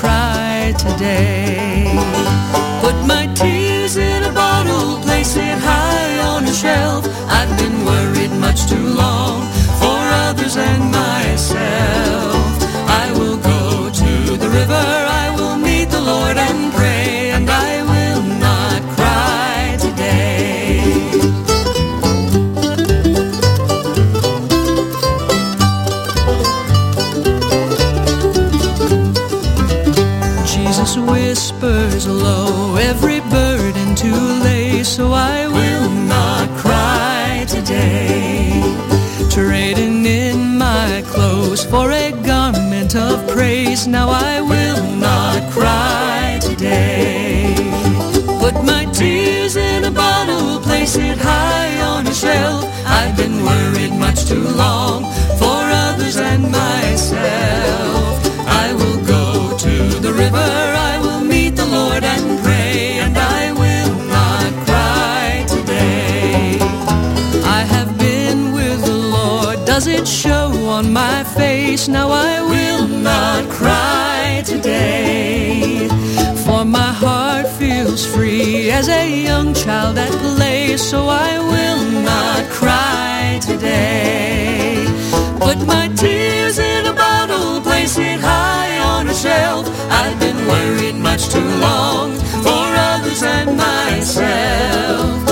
cry today. Put my tears in a bottle, place it high on a shelf. I've been worried much too long for others and myself. Low, every burden to lay, so I will not cry today. Trading in my clothes for a garment of praise, now I will my face? Now I will not cry today. For my heart feels free as a young child at play, so I will not cry today. Put my tears in a bottle, place it high on a shelf. I've been worried much too long for others and myself.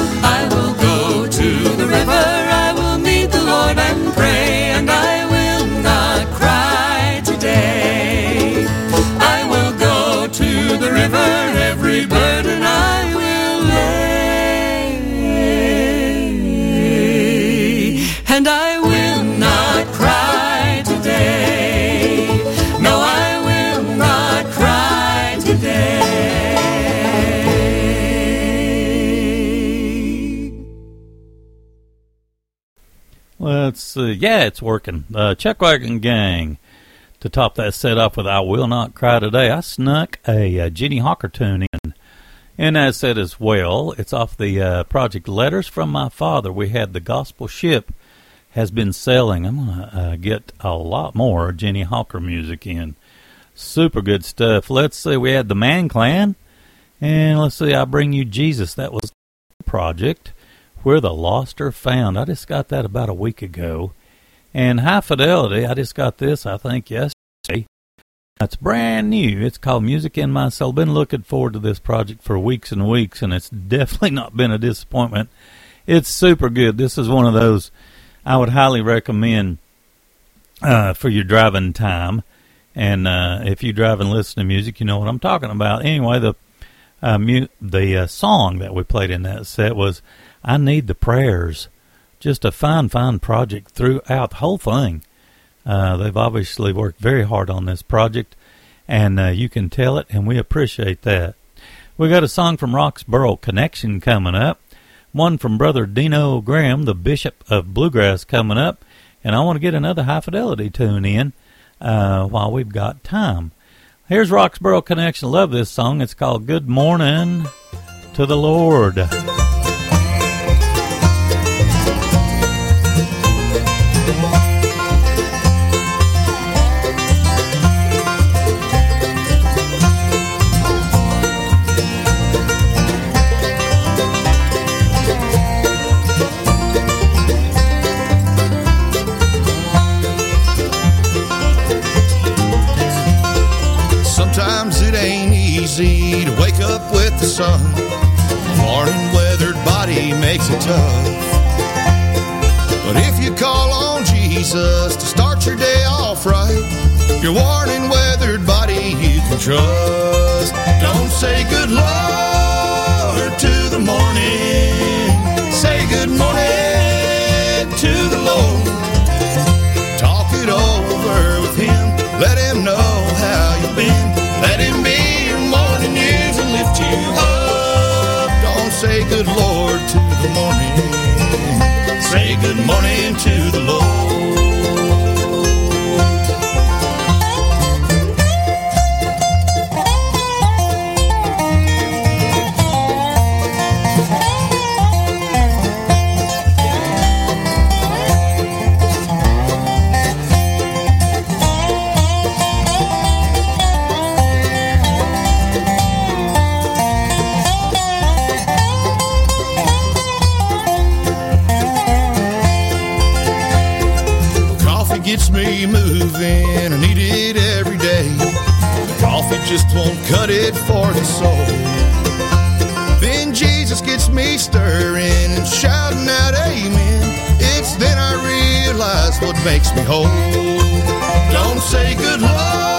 Uh, yeah, it's working. Uh, Chuck Wagon Gang. To top that set off with "I Will Not Cry Today," I snuck a uh, Ginny Hawker tune in, and as said as well, it's off the uh, project "Letters from My Father." We had the Gospel Ship has been selling. I'm gonna uh, get a lot more Ginny Hawker music in. Super good stuff. Let's see. We had the Man Clan, and let's see. I bring you Jesus. That was project where the lost are found. I just got that about a week ago. And High Fidelity, I just got this, I think, yesterday. It's brand new. It's called Music in My Soul. Been looking forward to this project for weeks and weeks, and it's (laughs) definitely not been a disappointment. It's super good. This is one of those I would highly recommend uh, for your driving time. And uh, if you drive and listen to music, you know what I'm talking about. Anyway, the uh, mu- the uh, song that we played in that set was "I Need the Prayers." Just a fine, fine project throughout the whole thing. Uh, they've obviously worked very hard on this project, and uh, you can tell it, and we appreciate that. We got a song from Roxborough Connection coming up, one from Brother Dino Graham, the Bishop of Bluegrass, coming up, and I want to get another high fidelity tune in uh, while we've got time. Here's Roxborough Connection. Love this song. It's called Good Morning to the Lord. But if you call Jesus to start your day off right, your worn and weathered body you can trust. Don't say good Lord to the morning. Say good morning to the Lord. Talk it over with him. Let him know how you've been. Let him be your morning news and lift you up. Don't say good Lord to the morning. Say good morning to the Lord. Just won't cut it for the soul. Then Jesus gets me stirring and shouting out amen. It's then I realize what makes me whole. Don't say good Lord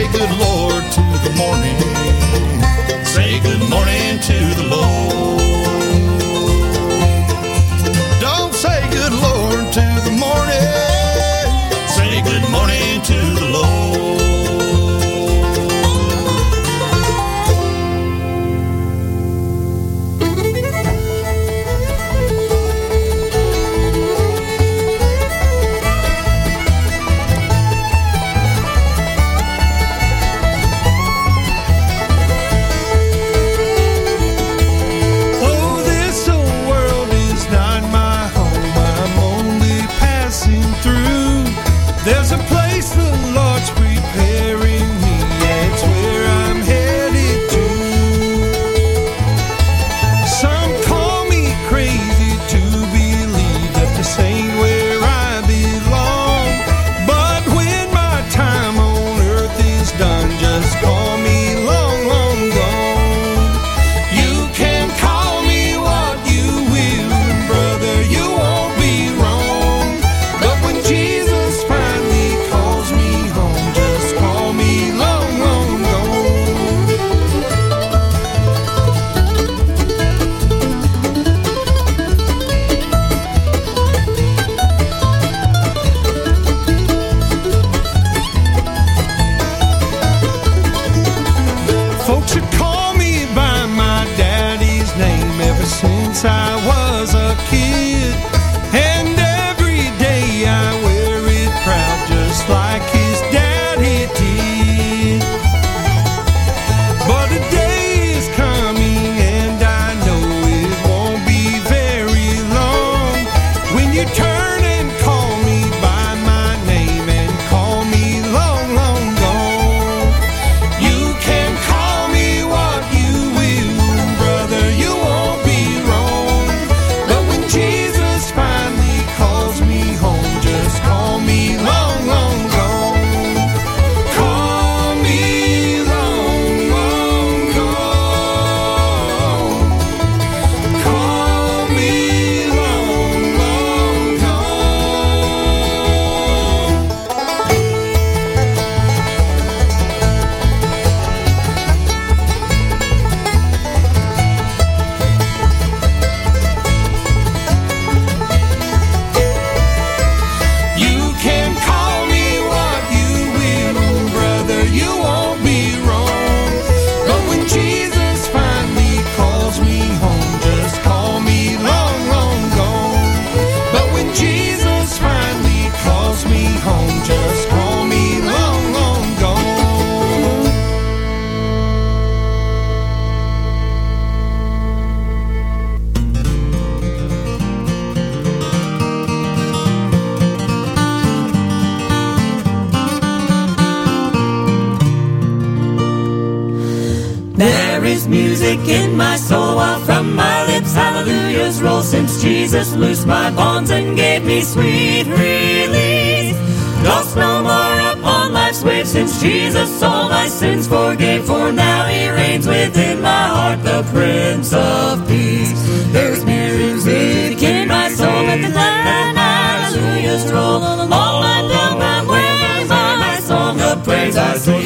say good Lord to the morning. Say good morning to the Lord.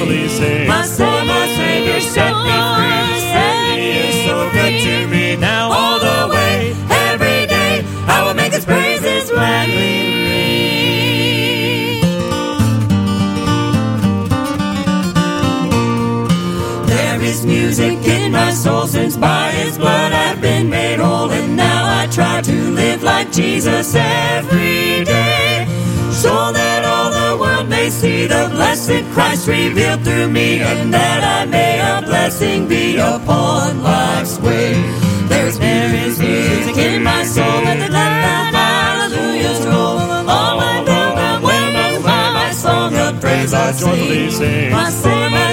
joyfully sing. My Savior, my Savior set me free. Set he is so good to me now all the way. Every day I will make his praises gladly. music in my soul since by his blood I've been made whole and now I try to live like Jesus every day. So see the blessed Christ revealed through me, and that I may a blessing be upon life's way. There's there is music in my soul, and the glad hallelujahs roll. All my pilgrim when I my song of praise, I joyfully sing. My soul, my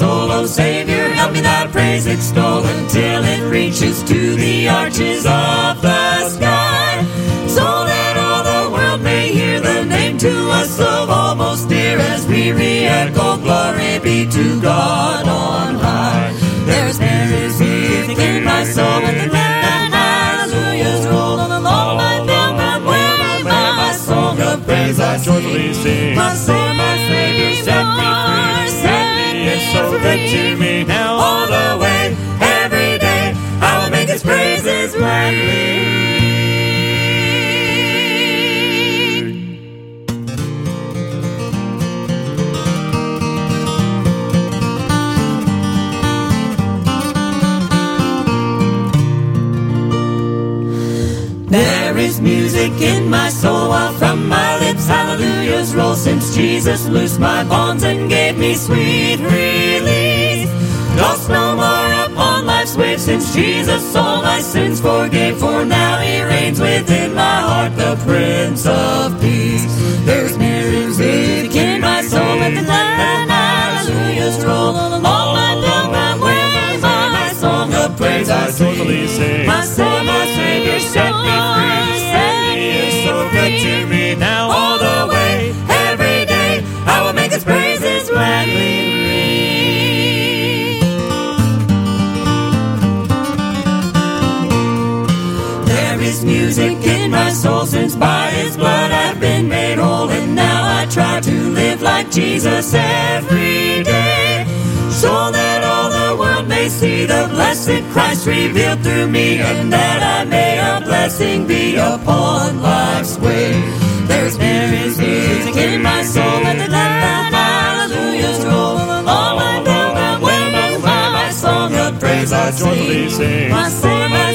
soul, O Savior, help me thy praise extol until it reaches to the arches of the sky, so that all the world may hear the name to us of almost dear as we re-echo, glory be to God on high. There's spirit music in my soul with the glad hallelujahs roll on all my pilgrim way, my soul the praise I joyfully sing. My soul good to me now all the way, every day. I will make His praises gladly. There is music in my soul roll since Jesus loosed my bonds and gave me sweet release. Lost no more upon life's waves since Jesus all my sins forgave. For now he reigns within my heart, the Prince of Peace. There's music in my soul, let the glad hallelujahs roll along my pilgrim way. My song of praise I sing. My Savior, my Savior Jesus every day, so that all the world may see the blessed Christ revealed through me, and that I may a blessing be upon life's way. There's music in my soul, and the glad hallelujahs roll along my pilgrim way. My song of praise I joyfully sing. My Savior, my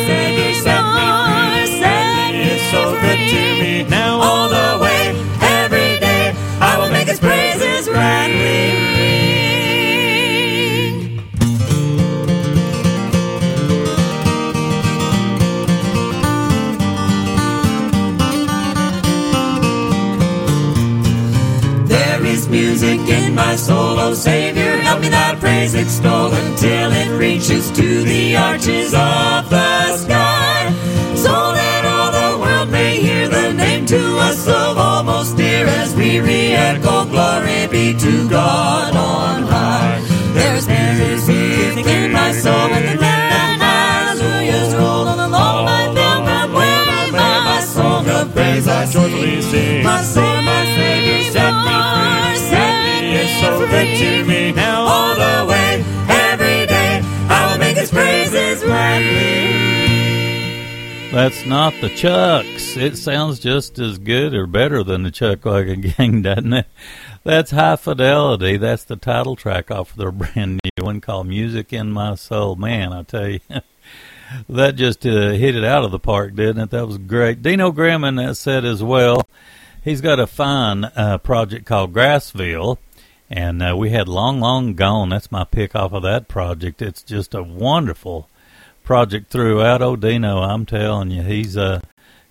Me thy praise extol until it reaches to the arches of the sky. So that all the world may hear the name to us of almost dear as we re-echo glory be to God That's not the Chucks. It sounds just as good or better than the Chuck Wagon (laughs) Gang, doesn't it? That's High Fidelity. That's the title track off of their brand new one called Music in My Soul. Man, I tell you, (laughs) that just uh, hit it out of the park, didn't it? That was great. Dino Graham in that set as well. He's got a fine uh, project called Grassville. And uh, we had Long Long Gone. That's my pick off of that project. It's just a wonderful project throughout. Odino, I'm telling you, he's uh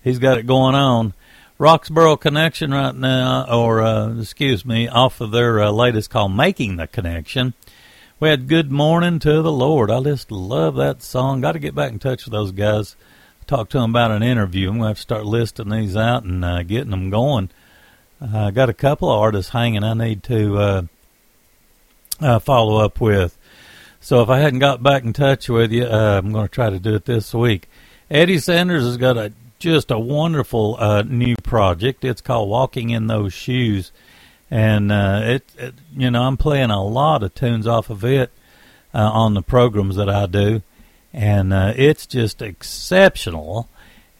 he's got it going on. Roxborough Connection right now, or uh, excuse me, off of their uh, latest called "Making the Connection." We had "Good Morning to the Lord." I just love that song. Got to get back in touch with those guys. Talk to them about an interview. I'm gonna have to start listing these out and uh, getting them going. I got a couple of artists hanging. I need to uh, uh, follow up with. So if I hadn't got back in touch with you, uh, I'm going to try to do it this week. Eddie Sanders has got a just a wonderful uh, new project. It's called Walking in Those Shoes, and uh, it, it, you know I'm playing a lot of tunes off of it uh, on the programs that I do, and uh, it's just exceptional.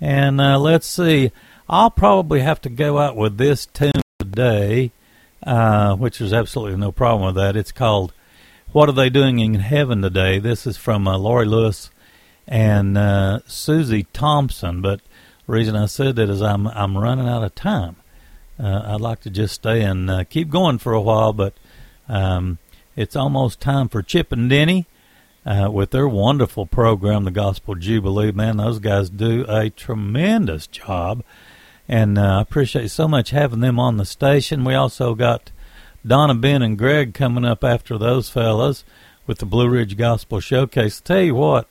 And uh, let's see, I'll probably have to go out with this tune today, which is absolutely no problem with that. It's called what are they doing in heaven today? This is from uh, Laurie Lewis and uh, Susie Thompson. But the reason I said that is I'm I'm running out of time. Uh, I'd like to just stay and uh, keep going for a while, but um, it's almost time for Chip and Denny uh, with their wonderful program, the Gospel Jubilee. Man, those guys do a tremendous job, and uh, I appreciate so much having them on the station. We also got Donna, Ben, and Greg coming up after those fellas with the Blue Ridge Gospel Showcase. Tell you what,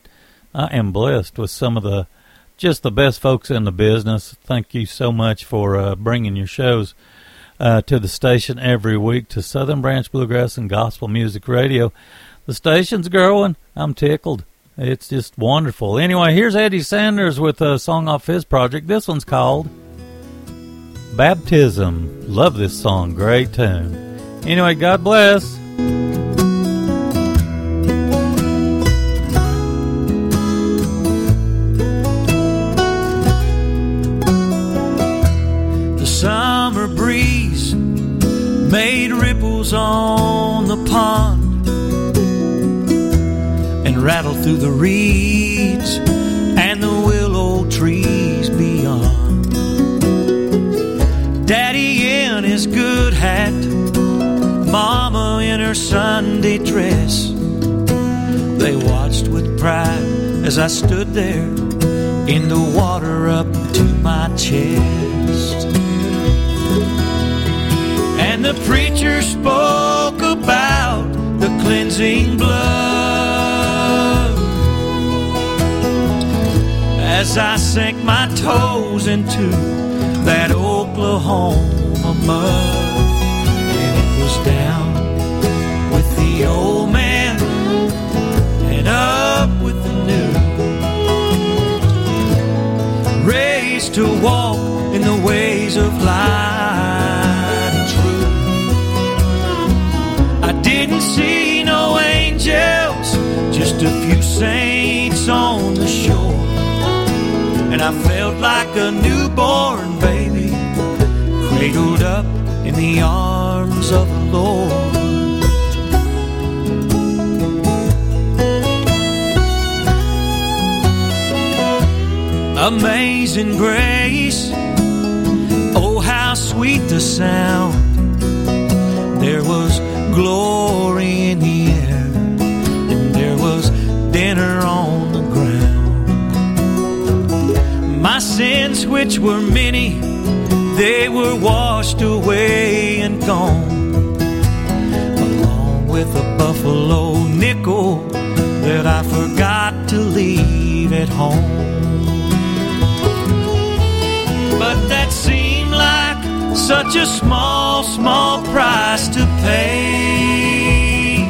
I am blessed with some of the just the best folks in the business. Thank you so much for uh, bringing your shows uh, to the station every week to Southern Branch Bluegrass and Gospel Music Radio. The station's growing. I'm tickled. It's just wonderful. Anyway, here's Eddie Sanders with a song off his project. This one's called Baptism. Love this song. Great tune. Anyway, God bless. The summer breeze made ripples on the pond and rattled through the reeds and the willow trees beyond. Daddy in his good hat, Mama in her Sunday dress. They watched with pride as I stood there in the water up to my chest. And the preacher spoke about the cleansing blood as I sank my toes into that Oklahoma mud. Was down with the old man and up with the new. Raised to walk in the ways of light and truth. I didn't see no angels, just a few saints on the shore. And I felt like a newborn baby, cradled up in the arms of the Lord. Amazing grace, oh, how sweet the sound. There was glory in the air, and there was dinner on the ground. My sins, which were many, they were washed away and gone, buffalo nickel that I forgot to leave at home. But that seemed like such a small, small price to pay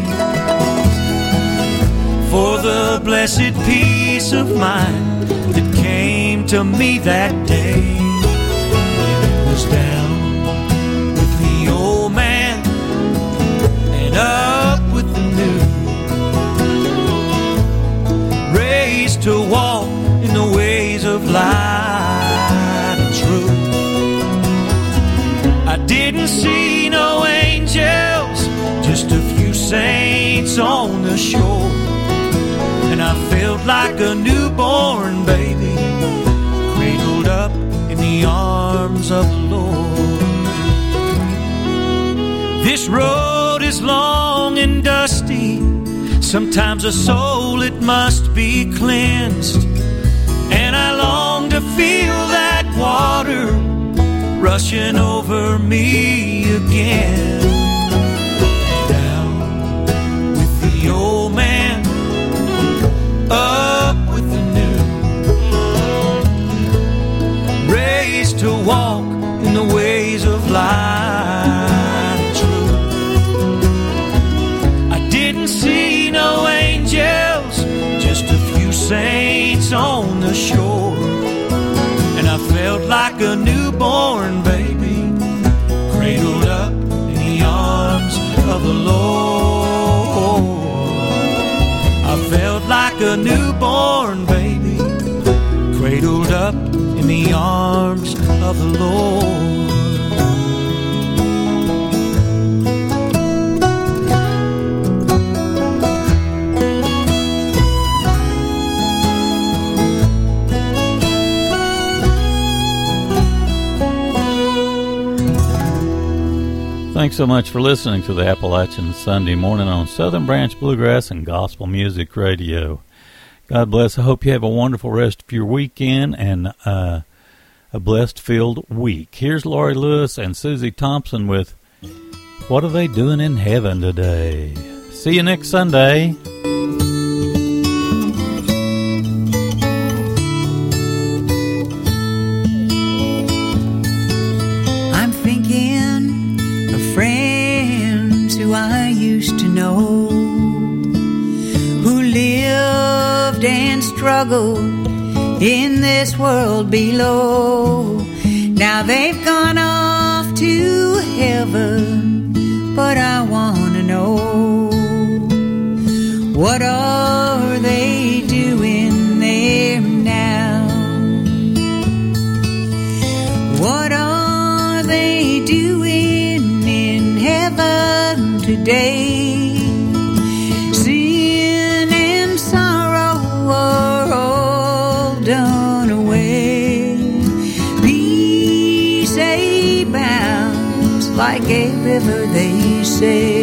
for the blessed peace of mind that came to me that day. Was down with the old man and up light and truth. I didn't see no angels, just a few saints on the shore. And I felt like a newborn baby, cradled up in the arms of the Lord. This road is long and dusty. Sometimes a soul it must be cleansed. Rushing over me again. Down with the old man, up with the new. Raised to walk in the ways of light and truth. I didn't see no angels, just a few saints on the shore. And I felt like a newborn Lord. I felt like a newborn baby, cradled up in the arms of the Lord. Thanks so much for listening to the Appalachian Sunday morning on Southern Branch Bluegrass and Gospel Music Radio. God bless. I hope you have a wonderful rest of your weekend and uh, a blessed filled week. Here's Laurie Lewis and Susie Thompson with What Are They Doing in Heaven Today? See you next Sunday. old who lived and struggled in this world below. Now they've gone off to whatever they say.